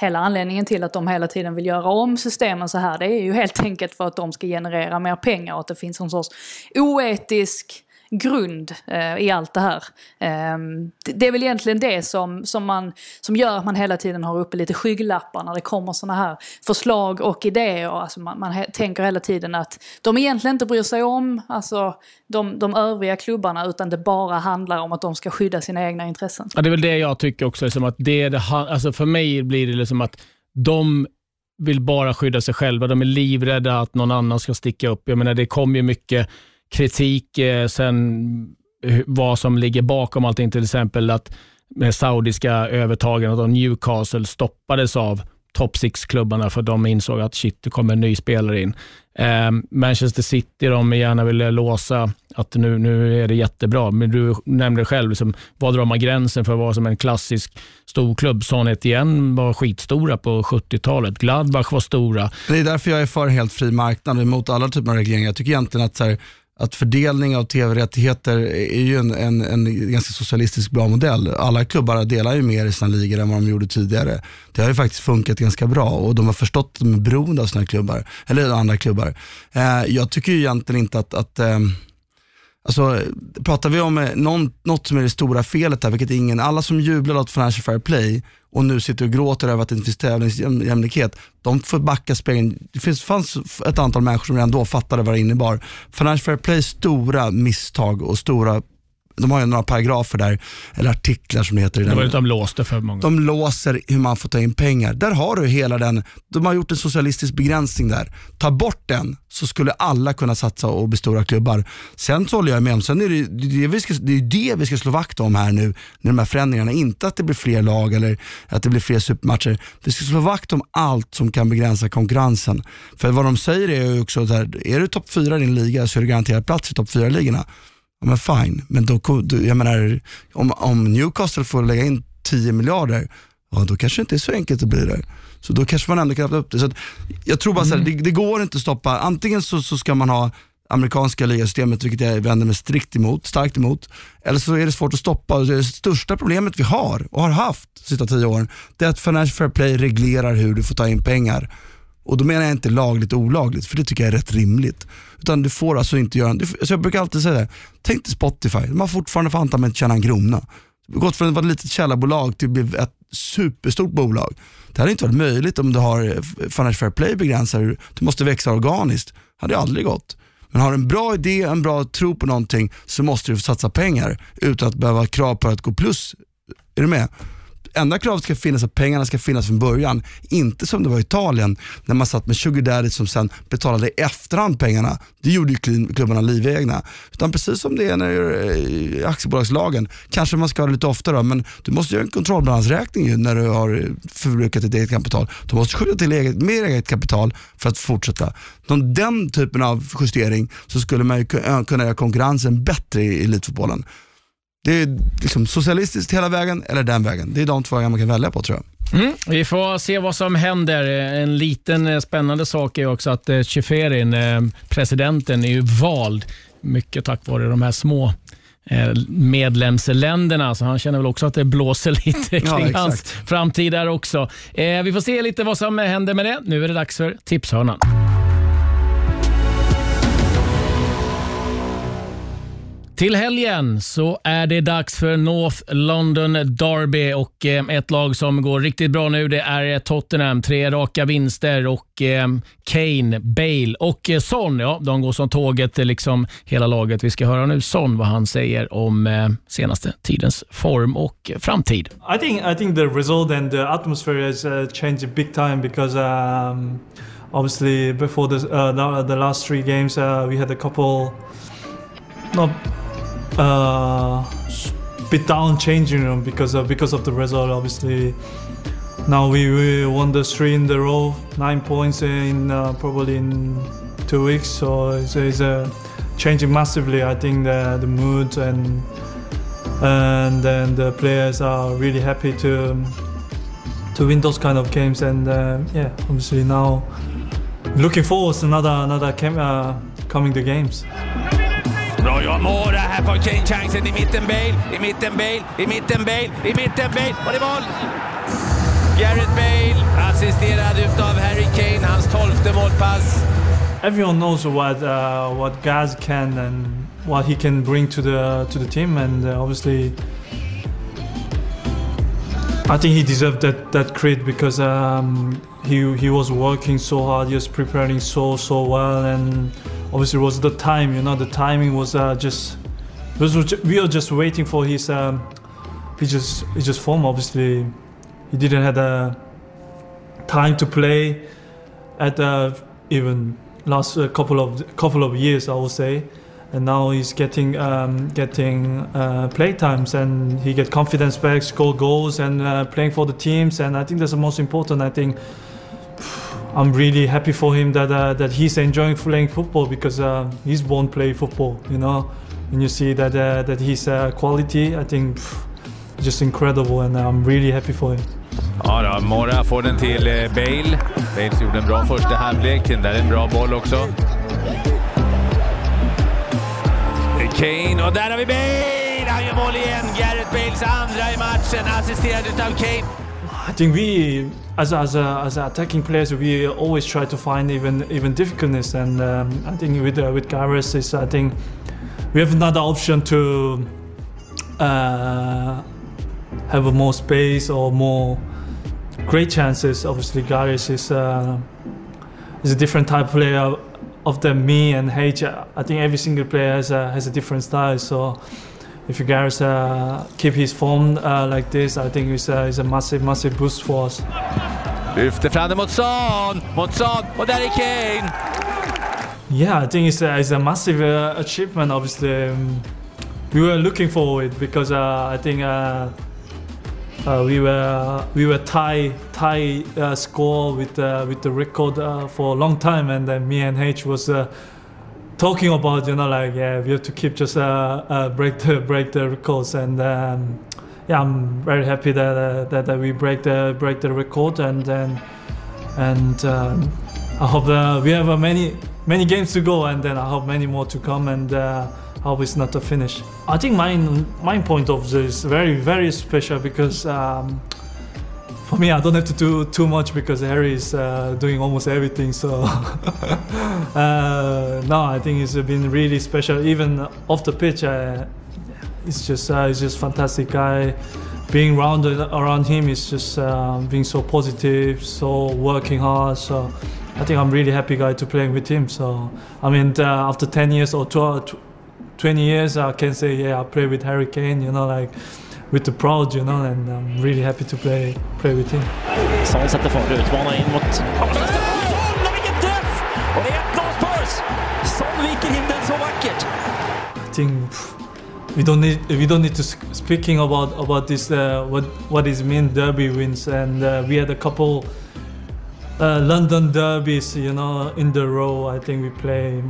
Hela anledningen till att de hela tiden vill göra om systemen så här det är ju helt enkelt för att de ska generera mer pengar och att det finns en sorts oetisk grund eh, i allt det här. Eh, det, det är väl egentligen det som, som, man, som gör att man hela tiden har uppe lite skygglappar när det kommer sådana här förslag och idéer. Alltså man, man he, tänker hela tiden att de egentligen inte bryr sig om alltså, de, de övriga klubbarna utan det bara handlar om att de ska skydda sina egna intressen. Ja, det är väl det jag tycker också. Liksom att det, det, alltså för mig blir det liksom att de vill bara skydda sig själva. De är livrädda att någon annan ska sticka upp. Jag menar, det kom ju mycket kritik eh, sen vad som ligger bakom allting. Till exempel att med saudiska övertagandet av Newcastle stoppades av top six-klubbarna för de insåg att shit, det kommer en ny spelare in. Eh, Manchester City, de gärna ville låsa att nu, nu är det jättebra. Men du nämnde själv, liksom, var drar man gränsen för vad som en klassisk storklubb? Son igen var skitstora på 70-talet. Gladbach var stora. Det är därför jag är för helt fri marknad emot alla typer av regleringar. Jag tycker egentligen att, så här, att fördelning av tv-rättigheter är ju en, en, en ganska socialistisk bra modell. Alla klubbar delar ju mer i sina ligor än vad de gjorde tidigare. Det har ju faktiskt funkat ganska bra och de har förstått att de är beroende av sina klubbar, eller andra klubbar. Eh, jag tycker ju egentligen inte att, att eh, Alltså, pratar vi om eh, någon, något som är det stora felet här, vilket ingen, alla som jublar åt Financial Fair Play och nu sitter och gråter över att det inte finns tävlingsjämlikhet, de får backa spegeln. Det finns, fanns ett antal människor som redan då fattade vad det innebar. Financial Fair Plays stora misstag och stora, de har ju några paragrafer där, eller artiklar som det heter. i Det den. var ju de låste för många. De låser hur man får ta in pengar. Där har du hela den, de har gjort en socialistisk begränsning där. Ta bort den så skulle alla kunna satsa och bli stora klubbar. Sen så håller jag med om, sen är det, det, vi ska, det är det vi ska slå vakt om här nu, när de här förändringarna. Inte att det blir fler lag eller att det blir fler supermatcher. Vi ska slå vakt om allt som kan begränsa konkurrensen. För vad de säger är ju också, så här, är du topp fyra i din liga så är du garanterad plats i topp fyra ligorna Ja, men fine, men då, jag menar, om, om Newcastle får lägga in 10 miljarder, ja då kanske det inte är så enkelt att bli där. Så då kanske man ändå kan öppna upp det. Så att, jag tror bara så här, det, det går inte att stoppa, antingen så, så ska man ha amerikanska ligasystemet, vilket jag vänder mig strikt emot, starkt emot. Eller så är det svårt att stoppa. Det största problemet vi har och har haft de sista tio åren, det är att Financial Fair Play reglerar hur du får ta in pengar. Och då menar jag inte lagligt och olagligt, för det tycker jag är rätt rimligt. Utan du får alltså inte göra, du, alltså jag brukar alltid säga det, tänk dig Spotify, de har fortfarande fan inte tjäna en krona. Gått från att vara ett litet källarbolag till att bli ett superstort bolag. Det hade inte varit möjligt om du har eh, Financial Fair Play begränsar, du måste växa organiskt. Det hade aldrig gått. Men har du en bra idé, en bra tro på någonting så måste du satsa pengar utan att behöva ha krav på att gå plus. Är du med? Enda kravet ska finnas att pengarna ska finnas från början. Inte som det var i Italien när man satt med sugar daddy som sen betalade i efterhand pengarna. Det gjorde ju klubbarna livegna. Utan precis som det är när eh, i aktiebolagslagen. Kanske man ska ha det lite oftare men du måste göra en kontrollbalansräkning när du har förbrukat ditt eget kapital. Du måste skjuta till eget, mer eget kapital för att fortsätta. Den typen av justering så skulle man kunna göra konkurrensen bättre i elitfotbollen. Det är liksom socialistiskt hela vägen eller den vägen. Det är de två vägar man kan välja på tror jag. Mm, vi får se vad som händer. En liten eh, spännande sak är också att eh, Cheferin, eh, presidenten, är ju vald mycket tack vare de här små medlemsländerna, så han känner väl också att det blåser lite kring ja, hans framtid där också. Vi får se lite vad som händer med det. Nu är det dags för Tipshörnan. Till helgen så är det dags för North London Derby och eh, ett lag som går riktigt bra nu det är eh, Tottenham. Tre raka vinster och eh, Kane, Bale och Son, ja, de går som tåget liksom hela laget. Vi ska höra nu Son vad han säger om senaste tidens form och framtid. I think I think the result and the atmosphere has uh, changed big time because um, obviously before the uh, the last three games uh, we had a couple not uh, bit down changing room because of because of the result. Obviously, now we, we won the three in the row, nine points in uh, probably in two weeks. So it's, it's uh, changing massively. I think the the mood and and then the players are really happy to to win those kind of games. And uh, yeah, obviously now looking forward to another another cam- uh, coming the games. Här i mitten Bale, i mitten Bale, i mitten Bale, i mitten Bale och det är mål! Gareth Bale assisterad utav Harry Kane, hans tolfte målpass. Everyone knows what uh, what Gaz can and what he can bring to the to the team and uh, obviously I think he deserved that that credit because um, he he was working so hard, he was preparing so so well and obviously was the time you know the timing was uh, just we were just waiting for his um, he just he just form obviously. He didn't have the time to play at uh, even last uh, couple of couple of years I would say. And now he's getting um, getting uh, play times and he get confidence back score goals and uh, playing for the teams. And I think that's the most important I think I'm really happy for him that uh, that he's enjoying playing football because uh, he's born play football, you know. And you see that uh, that his uh, quality, I think, pff, just incredible, and I'm really happy for him. Ja då, Mora får den till eh, Bale. Bale gjorde en bra första halvlek. Den där är en bra boll också. Kane, och där har vi Bale! Han gör mål igen. Gareth Bales andra i matchen, assisterad utav Kane. I think we as as a, as attacking players, we always try to find even even difficultness, and um, I think with uh, with Gareth is I think we have another option to uh, have more space or more great chances. Obviously, Gareth is uh, is a different type of player of than me and H. I think every single player has a, has a different style, so if you guys uh, keep his form uh, like this, I think it's, uh, it's a massive, massive boost for us. Lyfter fram den mot Son, mot Son och där är Kane! Yeah, I think it's a, it's a massive uh, achievement. Obviously, um, we were looking forward it because uh, I think uh, we were we were tie tie score with with the record for a long time, and then me and H was talking about you know like yeah we have to keep just uh, uh, break the break the records and um, yeah, I'm very happy that uh, that, that we break the break the record and then and um, I hope uh, we have uh, many many games to go and then I hope many more to come and uh, I hope it's not a finish. I think my my point of this is very very special because. Um, for me, I don't have to do too much because Harry is uh, doing almost everything. So, uh, no, I think it's been really special. Even off the pitch, uh, it's just uh, it's just fantastic guy. Being around around him is just uh, being so positive, so working hard. So, I think I'm really happy guy to playing with him. So, I mean, uh, after 10 years or 12, 20 years, I can say, yeah, I play with Harry Kane. You know, like with the proud, you know, and I'm really happy to play play with him. Son sätter fart, utmanar in mot... Son, vilket träff! Och det är 1-0 Spurs! Son viker in den så vackert. I think we don't need we don't need to speaking about about this uh, what what is mean derby wins and uh, we had a couple uh, London derbies you know in the row I think we play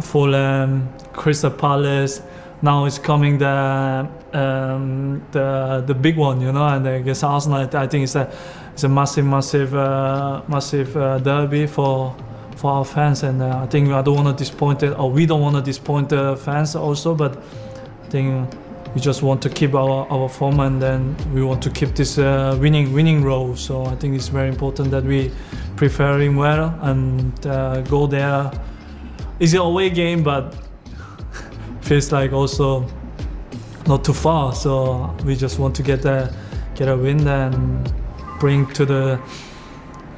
Fulham Crystal Palace now it's coming the um, the the big one you know and I guess Arsenal I think it's a it's a massive massive uh, massive uh, derby for for our fans and uh, I think I don't want to disappoint it or we don't want to disappoint the fans also but I think we just want to keep our, our form and then we want to keep this uh, winning winning row. So I think it's very important that we prepare him well and uh, go there. It's an away game, but feels like also not too far. So we just want to get a get a win and bring to the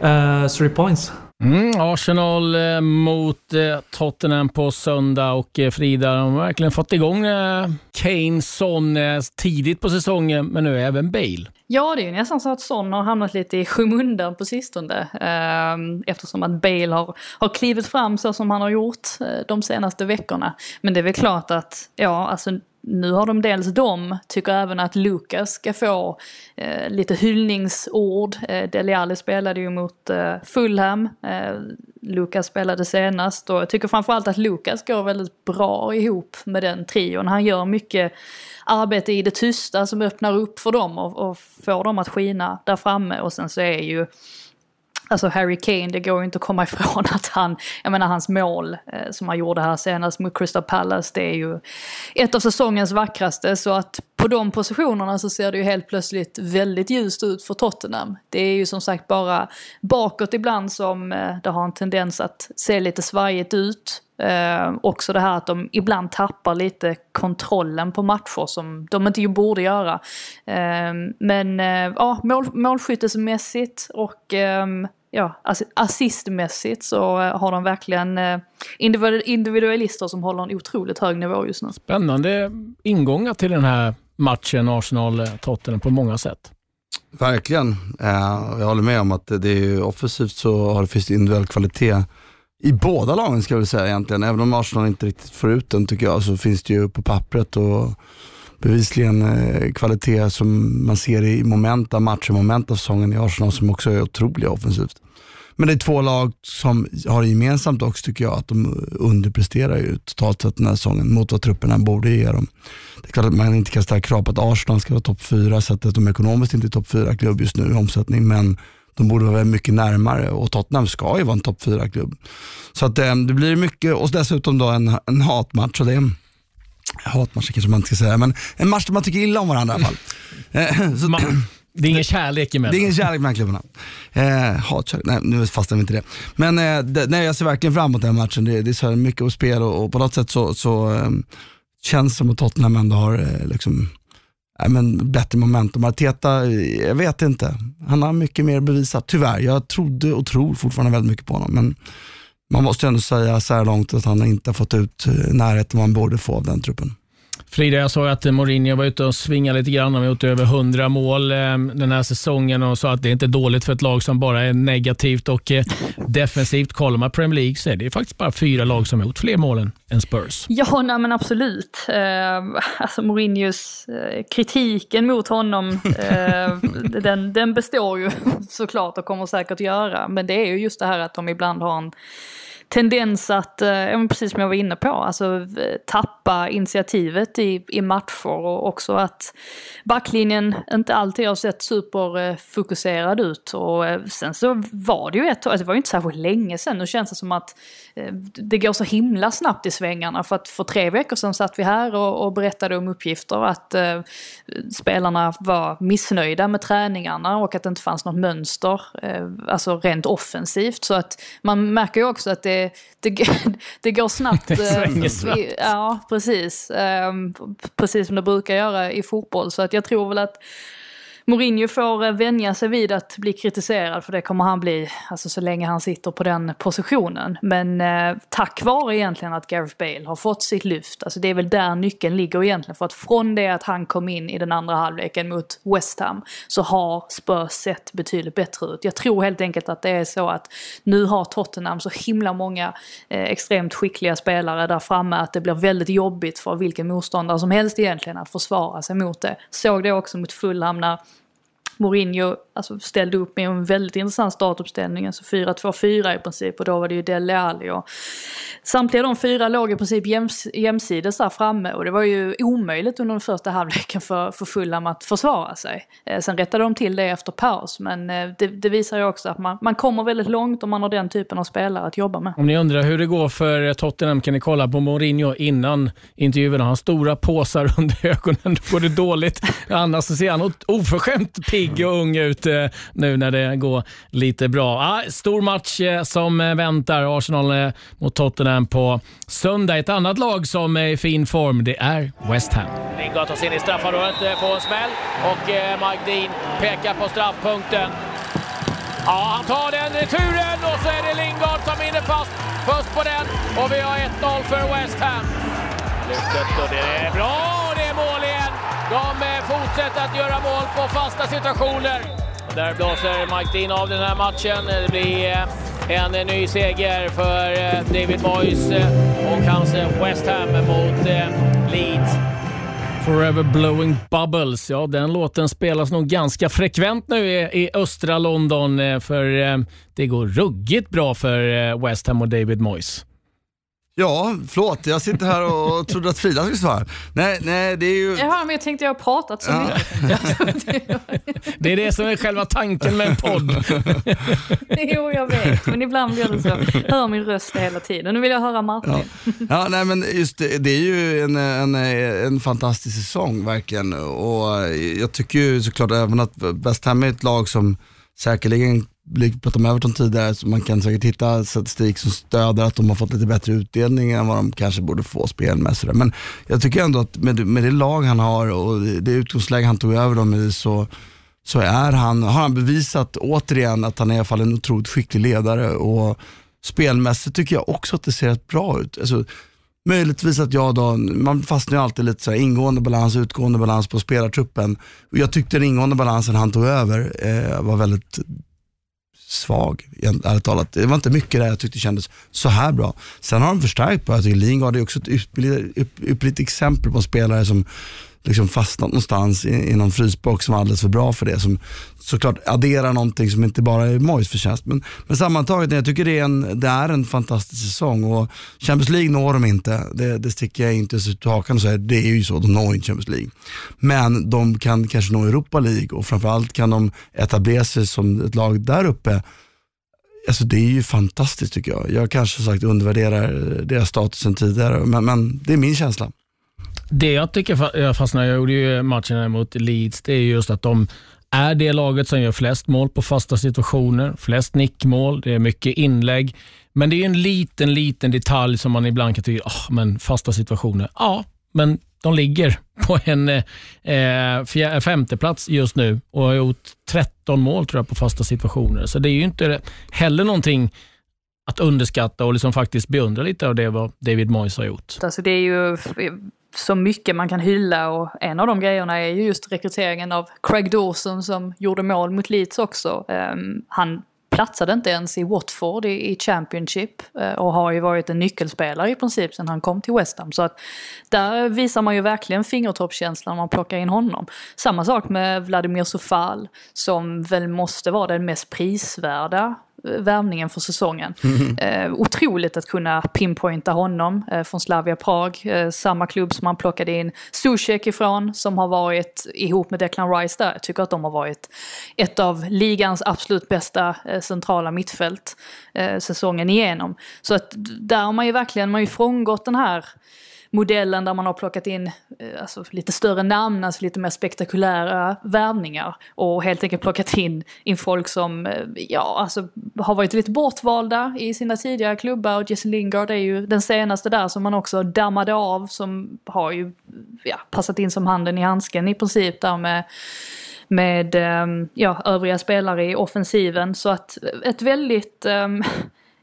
uh, three points. Mm, Arsenal eh, mot eh, Tottenham på söndag och eh, Frida, de har verkligen fått igång eh, Kane, Son eh, tidigt på säsongen, men nu även Bale. Ja, det är ju nästan så att Son har hamnat lite i skymundan på sistone. Eh, eftersom att Bale har, har klivit fram så som han har gjort eh, de senaste veckorna. Men det är väl klart att, ja, alltså nu har de dels dem, tycker även att Lucas ska få eh, lite hyllningsord. Eh, Dele Alli spelade ju mot eh, Fulham, eh, Lucas spelade senast och jag tycker framförallt att Lucas går väldigt bra ihop med den trion. Han gör mycket arbete i det tysta som öppnar upp för dem och, och får dem att skina där framme och sen så är ju Alltså Harry Kane, det går ju inte att komma ifrån att han, jag menar hans mål eh, som han gjorde här senast mot Crystal Palace, det är ju ett av säsongens vackraste. Så att på de positionerna så ser det ju helt plötsligt väldigt ljust ut för Tottenham. Det är ju som sagt bara bakåt ibland som eh, det har en tendens att se lite svajigt ut. Eh, också det här att de ibland tappar lite kontrollen på matcher som de inte ju borde göra. Eh, men eh, ja, mål, målskyttesmässigt och ehm, ja, assistmässigt så eh, har de verkligen eh, individualister som håller en otroligt hög nivå just nu. Spännande ingångar till den här matchen Arsenal-Tottenham på många sätt. Verkligen. Jag håller med om att det är offensivt så har det finns individuell kvalitet i båda lagen ska jag väl säga egentligen. Även om Arsenal inte riktigt får ut den tycker jag så finns det ju på pappret och bevisligen eh, kvalitet som man ser i moment av matcher, moment av säsongen i Arsenal som också är otroliga offensivt. Men det är två lag som har gemensamt också tycker jag att de underpresterar ju totalt sett den här säsongen mot vad trupperna borde ge dem. Det är klart att man inte kan ställa krav på att Arsenal ska vara topp fyra så att de ekonomiskt inte är topp fyra klubb just nu i omsättning men de borde vara mycket närmare och Tottenham ska ju vara en topp fyra klubb Så att, eh, det blir mycket och dessutom då en, en hatmatch. Och det är, hatmatch kanske man inte ska säga, men en match där man tycker illa om varandra i alla fall. Eh, så, man, det är ingen kärlek emellan. Det är ingen kärlek mellan klubbarna. Eh, hatkärlek, nej nu fastnar vi inte det. Men eh, det, nej, jag ser verkligen fram emot den matchen. Det, det är så mycket på spel och, och på något sätt så, så eh, känns det som att Tottenham ändå har eh, liksom, men, bättre momentum. Arteta, jag vet inte. Han har mycket mer att bevisa, tyvärr. Jag trodde och tror fortfarande väldigt mycket på honom. Men man måste ändå säga så här långt att han inte har fått ut eh, närheten vad han borde få av den truppen. Frida, jag såg att Mourinho var ute och svingade lite grann. Han har gjort över 100 mål eh, den här säsongen och sa att det inte är dåligt för ett lag som bara är negativt och eh, defensivt. Kollar man Premier League så är det faktiskt bara fyra lag som har gjort fler mål än Spurs. Ja, nej, men absolut. Eh, alltså Mourinhos kritiken mot honom, den, den består ju såklart och kommer säkert göra. Men det är ju just det här att de ibland har en tendens att, eh, precis som jag var inne på, alltså tappa initiativet i, i matcher och också att backlinjen inte alltid har sett superfokuserad ut. Och eh, sen så var det ju ett alltså det var ju inte särskilt länge sedan, nu känns det som att eh, det går så himla snabbt i svängarna. För att för tre veckor sedan satt vi här och, och berättade om uppgifter att eh, spelarna var missnöjda med träningarna och att det inte fanns något mönster, eh, alltså rent offensivt. Så att man märker ju också att det, det, det går snabbt. Det svänger snabbt. Ja, precis. Ehm, precis som det brukar göra i fotboll. Så att jag tror väl att Mourinho får eh, vänja sig vid att bli kritiserad för det kommer han bli, alltså så länge han sitter på den positionen. Men eh, tack vare egentligen att Gareth Bale har fått sitt lyft, alltså det är väl där nyckeln ligger egentligen. För att från det att han kom in i den andra halvleken mot West Ham så har Spurs sett betydligt bättre ut. Jag tror helt enkelt att det är så att nu har Tottenham så himla många eh, extremt skickliga spelare där framme att det blir väldigt jobbigt för vilken motståndare som helst egentligen att försvara sig mot det. Såg det också mot Fulham när Mourinho alltså, ställde upp med en väldigt intressant startuppställning, alltså 4-2-4 i princip och då var det ju Dele Alli och samtliga de fyra låg i princip jäms, jämsides där framme och det var ju omöjligt under den första halvleken för, för Fulham att försvara sig. Eh, sen rättade de till det efter paus men eh, det, det, visar ju också att man, man kommer väldigt långt om man har den typen av spelare att jobba med. Om ni undrar hur det går för Tottenham kan ni kolla på Mourinho innan intervjuerna. Han har stora påsar under ögonen, då går det dåligt. Annars så ser han oförskämt pigg pigg och ung ut eh, nu när det går lite bra. Ah, stor match eh, som eh, väntar. Arsenal mot Tottenham på söndag. Ett annat lag som är i fin form, det är West Ham. Lingard tar sig in i straffområdet, får en smäll och Mike Dean pekar på straffpunkten. Ja, han tar den returen och så är det Lingard som hinner fast först på den och vi har 1-0 för West Ham. Lyftet och det är bra och det är mål. De eh, fortsätter att göra mål på fasta situationer. Där blåser Mike Dean av den här matchen. Det blir eh, en ny seger för eh, David Moyes och hans West Ham mot Leeds. Forever Blowing Bubbles, ja den låten spelas nog ganska frekvent nu i, östra London för det går ruggigt bra för West Ham och David Moyes. Ja, förlåt. Jag sitter här och trodde att Frida skulle svara. Nej, nej, det är ju... Jaha, men jag tänkte jag har pratat så ja. mycket. det är det som är själva tanken med en podd. jo, jag vet. Men ibland blir det så. Jag hör min röst hela tiden. Nu vill jag höra Martin. Ja, ja nej, men just det, det är ju en, en, en fantastisk säsong verkligen. Och jag tycker ju såklart även att West Ham är ett lag som säkerligen vi pratade om Everton tidigare, så man kan säkert hitta statistik som stöder att de har fått lite bättre utdelning än vad de kanske borde få spelmässigt. Men jag tycker ändå att med, med det lag han har och det utgångsläge han tog över dem i så, så är han, har han bevisat återigen att han är i alla fall en otroligt skicklig ledare. Och spelmässigt tycker jag också att det ser rätt bra ut. Alltså, Möjligtvis att jag då, man fastnar ju alltid lite så här, ingående balans, utgående balans på spelartruppen. Jag tyckte den ingående balansen han tog över eh, var väldigt svag, ärligt talat. Det var inte mycket där jag tyckte kändes så här bra. Sen har de förstärkt på, jag tycker Lingard är också ett ypperligt exempel på en spelare som liksom fastnat någonstans i, i någon frysbox som var alldeles för bra för det. Som såklart adderar någonting som inte bara är Mois förtjänst. Men, men sammantaget, jag tycker det är, en, det är en fantastisk säsong och Champions League når de inte. Det, det sticker jag inte ut hakan och säger, det är ju så, de når inte Champions League. Men de kan kanske nå Europa League och framförallt kan de etablera sig som ett lag där uppe Alltså det är ju fantastiskt tycker jag. Jag kanske sagt undervärderar deras status sen tidigare, men, men det är min känsla. Det jag tycker jag fastnade, jag gjorde ju matchen mot Leeds, det är just att de är det laget som gör flest mål på fasta situationer, flest nickmål, det är mycket inlägg. Men det är en liten, liten detalj som man ibland kan tycka, oh, men fasta situationer, ja, men de ligger på en eh, eh femte plats just nu och har gjort 13 mål tror jag på fasta situationer. Så det är ju inte heller någonting att underskatta och liksom faktiskt beundra lite av det vad David Moyes har gjort. Alltså det är ju så mycket man kan hylla och en av de grejerna är ju just rekryteringen av Craig Dawson som gjorde mål mot Leeds också. Um, han platsade inte ens i Watford i, i Championship uh, och har ju varit en nyckelspelare i princip sedan han kom till West Ham. Så att där visar man ju verkligen fingertoppskänslan när man plockar in honom. Samma sak med Vladimir Sofal som väl måste vara den mest prisvärda värvningen för säsongen. Eh, otroligt att kunna pinpointa honom eh, från Slavia Prag, eh, samma klubb som man plockade in Zuzek ifrån, som har varit ihop med Declan Rice där. Jag tycker att de har varit ett av ligans absolut bästa eh, centrala mittfält eh, säsongen igenom. Så att där har man ju verkligen, man har ju frångått den här modellen där man har plockat in eh, alltså, lite större namn, alltså lite mer spektakulära värvningar. Och helt enkelt plockat in, in folk som eh, ja, alltså, har varit lite bortvalda i sina tidigare klubbar. Och Jesse Lingard är ju den senaste där som man också dammade av, som har ju ja, passat in som handen i handsken i princip där med med eh, ja, övriga spelare i offensiven. Så att ett väldigt um,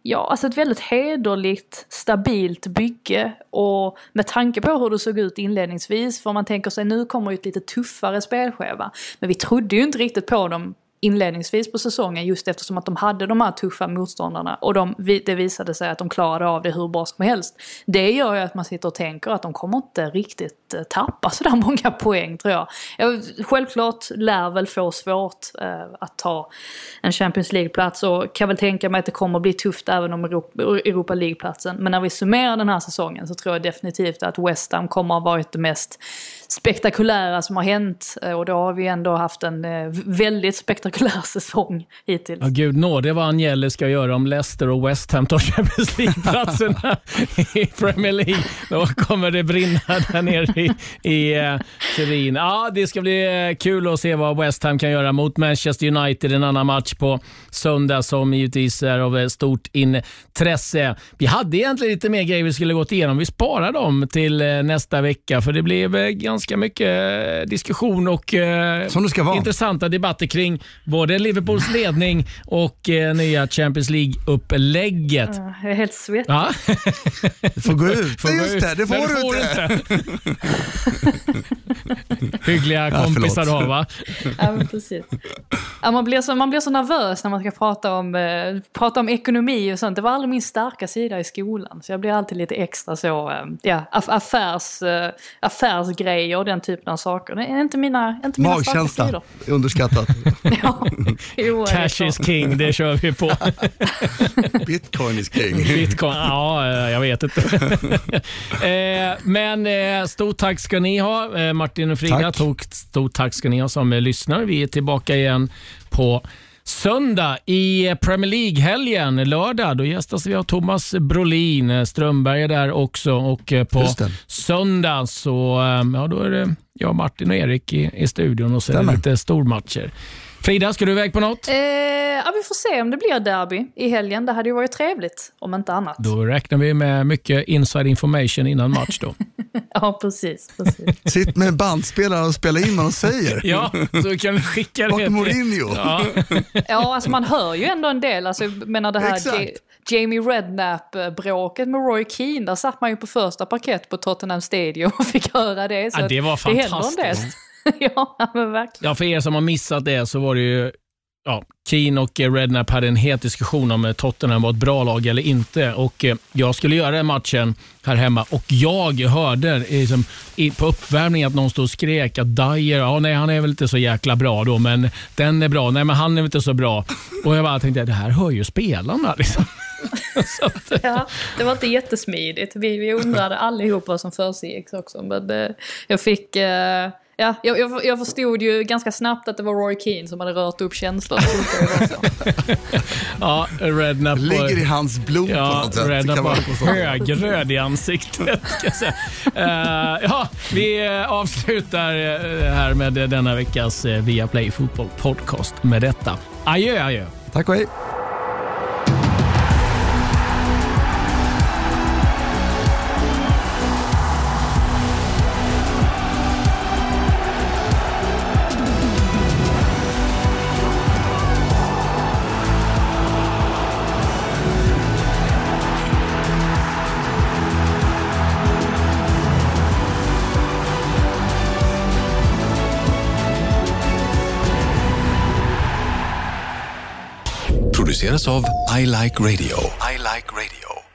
Ja, alltså ett väldigt hederligt, stabilt bygge och med tanke på hur det såg ut inledningsvis, för man tänker sig nu kommer ju ett lite tuffare spelschema. Men vi trodde ju inte riktigt på dem inledningsvis på säsongen just eftersom att de hade de här tuffa motståndarna och de, det visade sig att de klarade av det hur bra som helst. Det gör ju att man sitter och tänker att de kommer inte riktigt eh, tappa sådär många poäng tror jag. självklart lär väl få svårt eh, att ta en Champions League-plats och kan väl tänka mig att det kommer bli tufft även om Europa, League-platsen. Men när vi summerar den här säsongen så tror jag definitivt att West Ham kommer ha varit det mest spektakulära som har hänt eh, och då har vi ändå haft en eh, väldigt spektakulär säsong hittills. Ja, gud nåde vad Agnelli ska göra om Leicester och West Ham tar Champions League-platserna i Premier League. Då kommer det brinna där nere i, i uh, Turin. Ja, det ska bli kul att se vad West Ham kan göra mot Manchester United. En annan match på söndag som givetvis är av stort intresse. Vi hade egentligen lite mer grejer vi skulle gått igenom. Vi sparar dem till nästa vecka för det blev ganska ganska mycket eh, diskussion och eh, intressanta debatter kring både Liverpools ledning och eh, nya Champions League-upplägget. Jag är helt svettig. Ja. Det får gå ut. Får Just gå ut. det, det får du får inte. Hyggliga Ja, kompisar du har va? Ja, men precis. Ja, man, blir så, man blir så nervös när man ska prata om, eh, prata om ekonomi och sånt. Det var aldrig min starka sida i skolan. Så jag blir alltid lite extra så, eh, ja, aff- affärs, eh, affärsgrejer och den typen av saker. Det är inte mina, inte mina starka Magkänsla, sidor. underskattat. Är Cash is king, det kör vi på. Bitcoin is king. Bitcoin, ja, eh, jag vet inte. Eh, Men eh, stort tack ska ni ha, Martin och Frida. Tack. Stort, tack ska ni ha som lyssnar. Vi är tillbaka igen på Söndag i Premier League-helgen, lördag, då gästas vi av Thomas Brolin. Strömberg är där också och på söndag så ja, då är det jag, Martin och Erik i, i studion och så är det lite stormatcher. Frida, ska du iväg på något? Eh, ja, vi får se om det blir derby i helgen. Det hade ju varit trevligt, om inte annat. Då räknar vi med mycket inside information innan match då. Ja, precis. precis. Sitt med en bandspelare och spela in vad de säger. Ja, så kan du skicka det till- Mourinho? Ja. Ja, alltså man hör ju ändå en del. Alltså, menar det här Jamie Redknapp-bråket med Roy Keane. Där satt man ju på första parkett på Tottenham Stadium och fick höra det. Så Ja, det var fantastiskt. del. ja, men verkligen. Ja, för er som har missat det så var det ju Ja, Keane och eh, Redknapp hade en het diskussion om eh, Tottenham var ett bra lag eller inte. Och eh, Jag skulle göra den matchen här hemma och jag hörde liksom, på uppvärmning att någon stod och skrek att Dyer, ja, nej, han är väl inte så jäkla bra då, men den är bra. Nej, men han är väl inte så bra. Och Jag bara tänkte, det här hör ju spelarna. Liksom. Ja, det var inte jättesmidigt. Vi, vi undrade allihop vad som försiggick också. Men eh, jag fick... Eh, ja, jag, jag, jag förstod ju ganska snabbt att det var Roy Keane som hade rört upp känslor. Ja, Redknapp Ligger i hans blod på Ja, något sätt. Redknapp var högröd i ansiktet. Ska jag säga. Eh, ja, vi eh, avslutar eh, här med denna veckas uh, Viaplay Fotboll Podcast med detta. Adjö, adjö. Tack och hej. Produceras av I Like Radio. I like radio.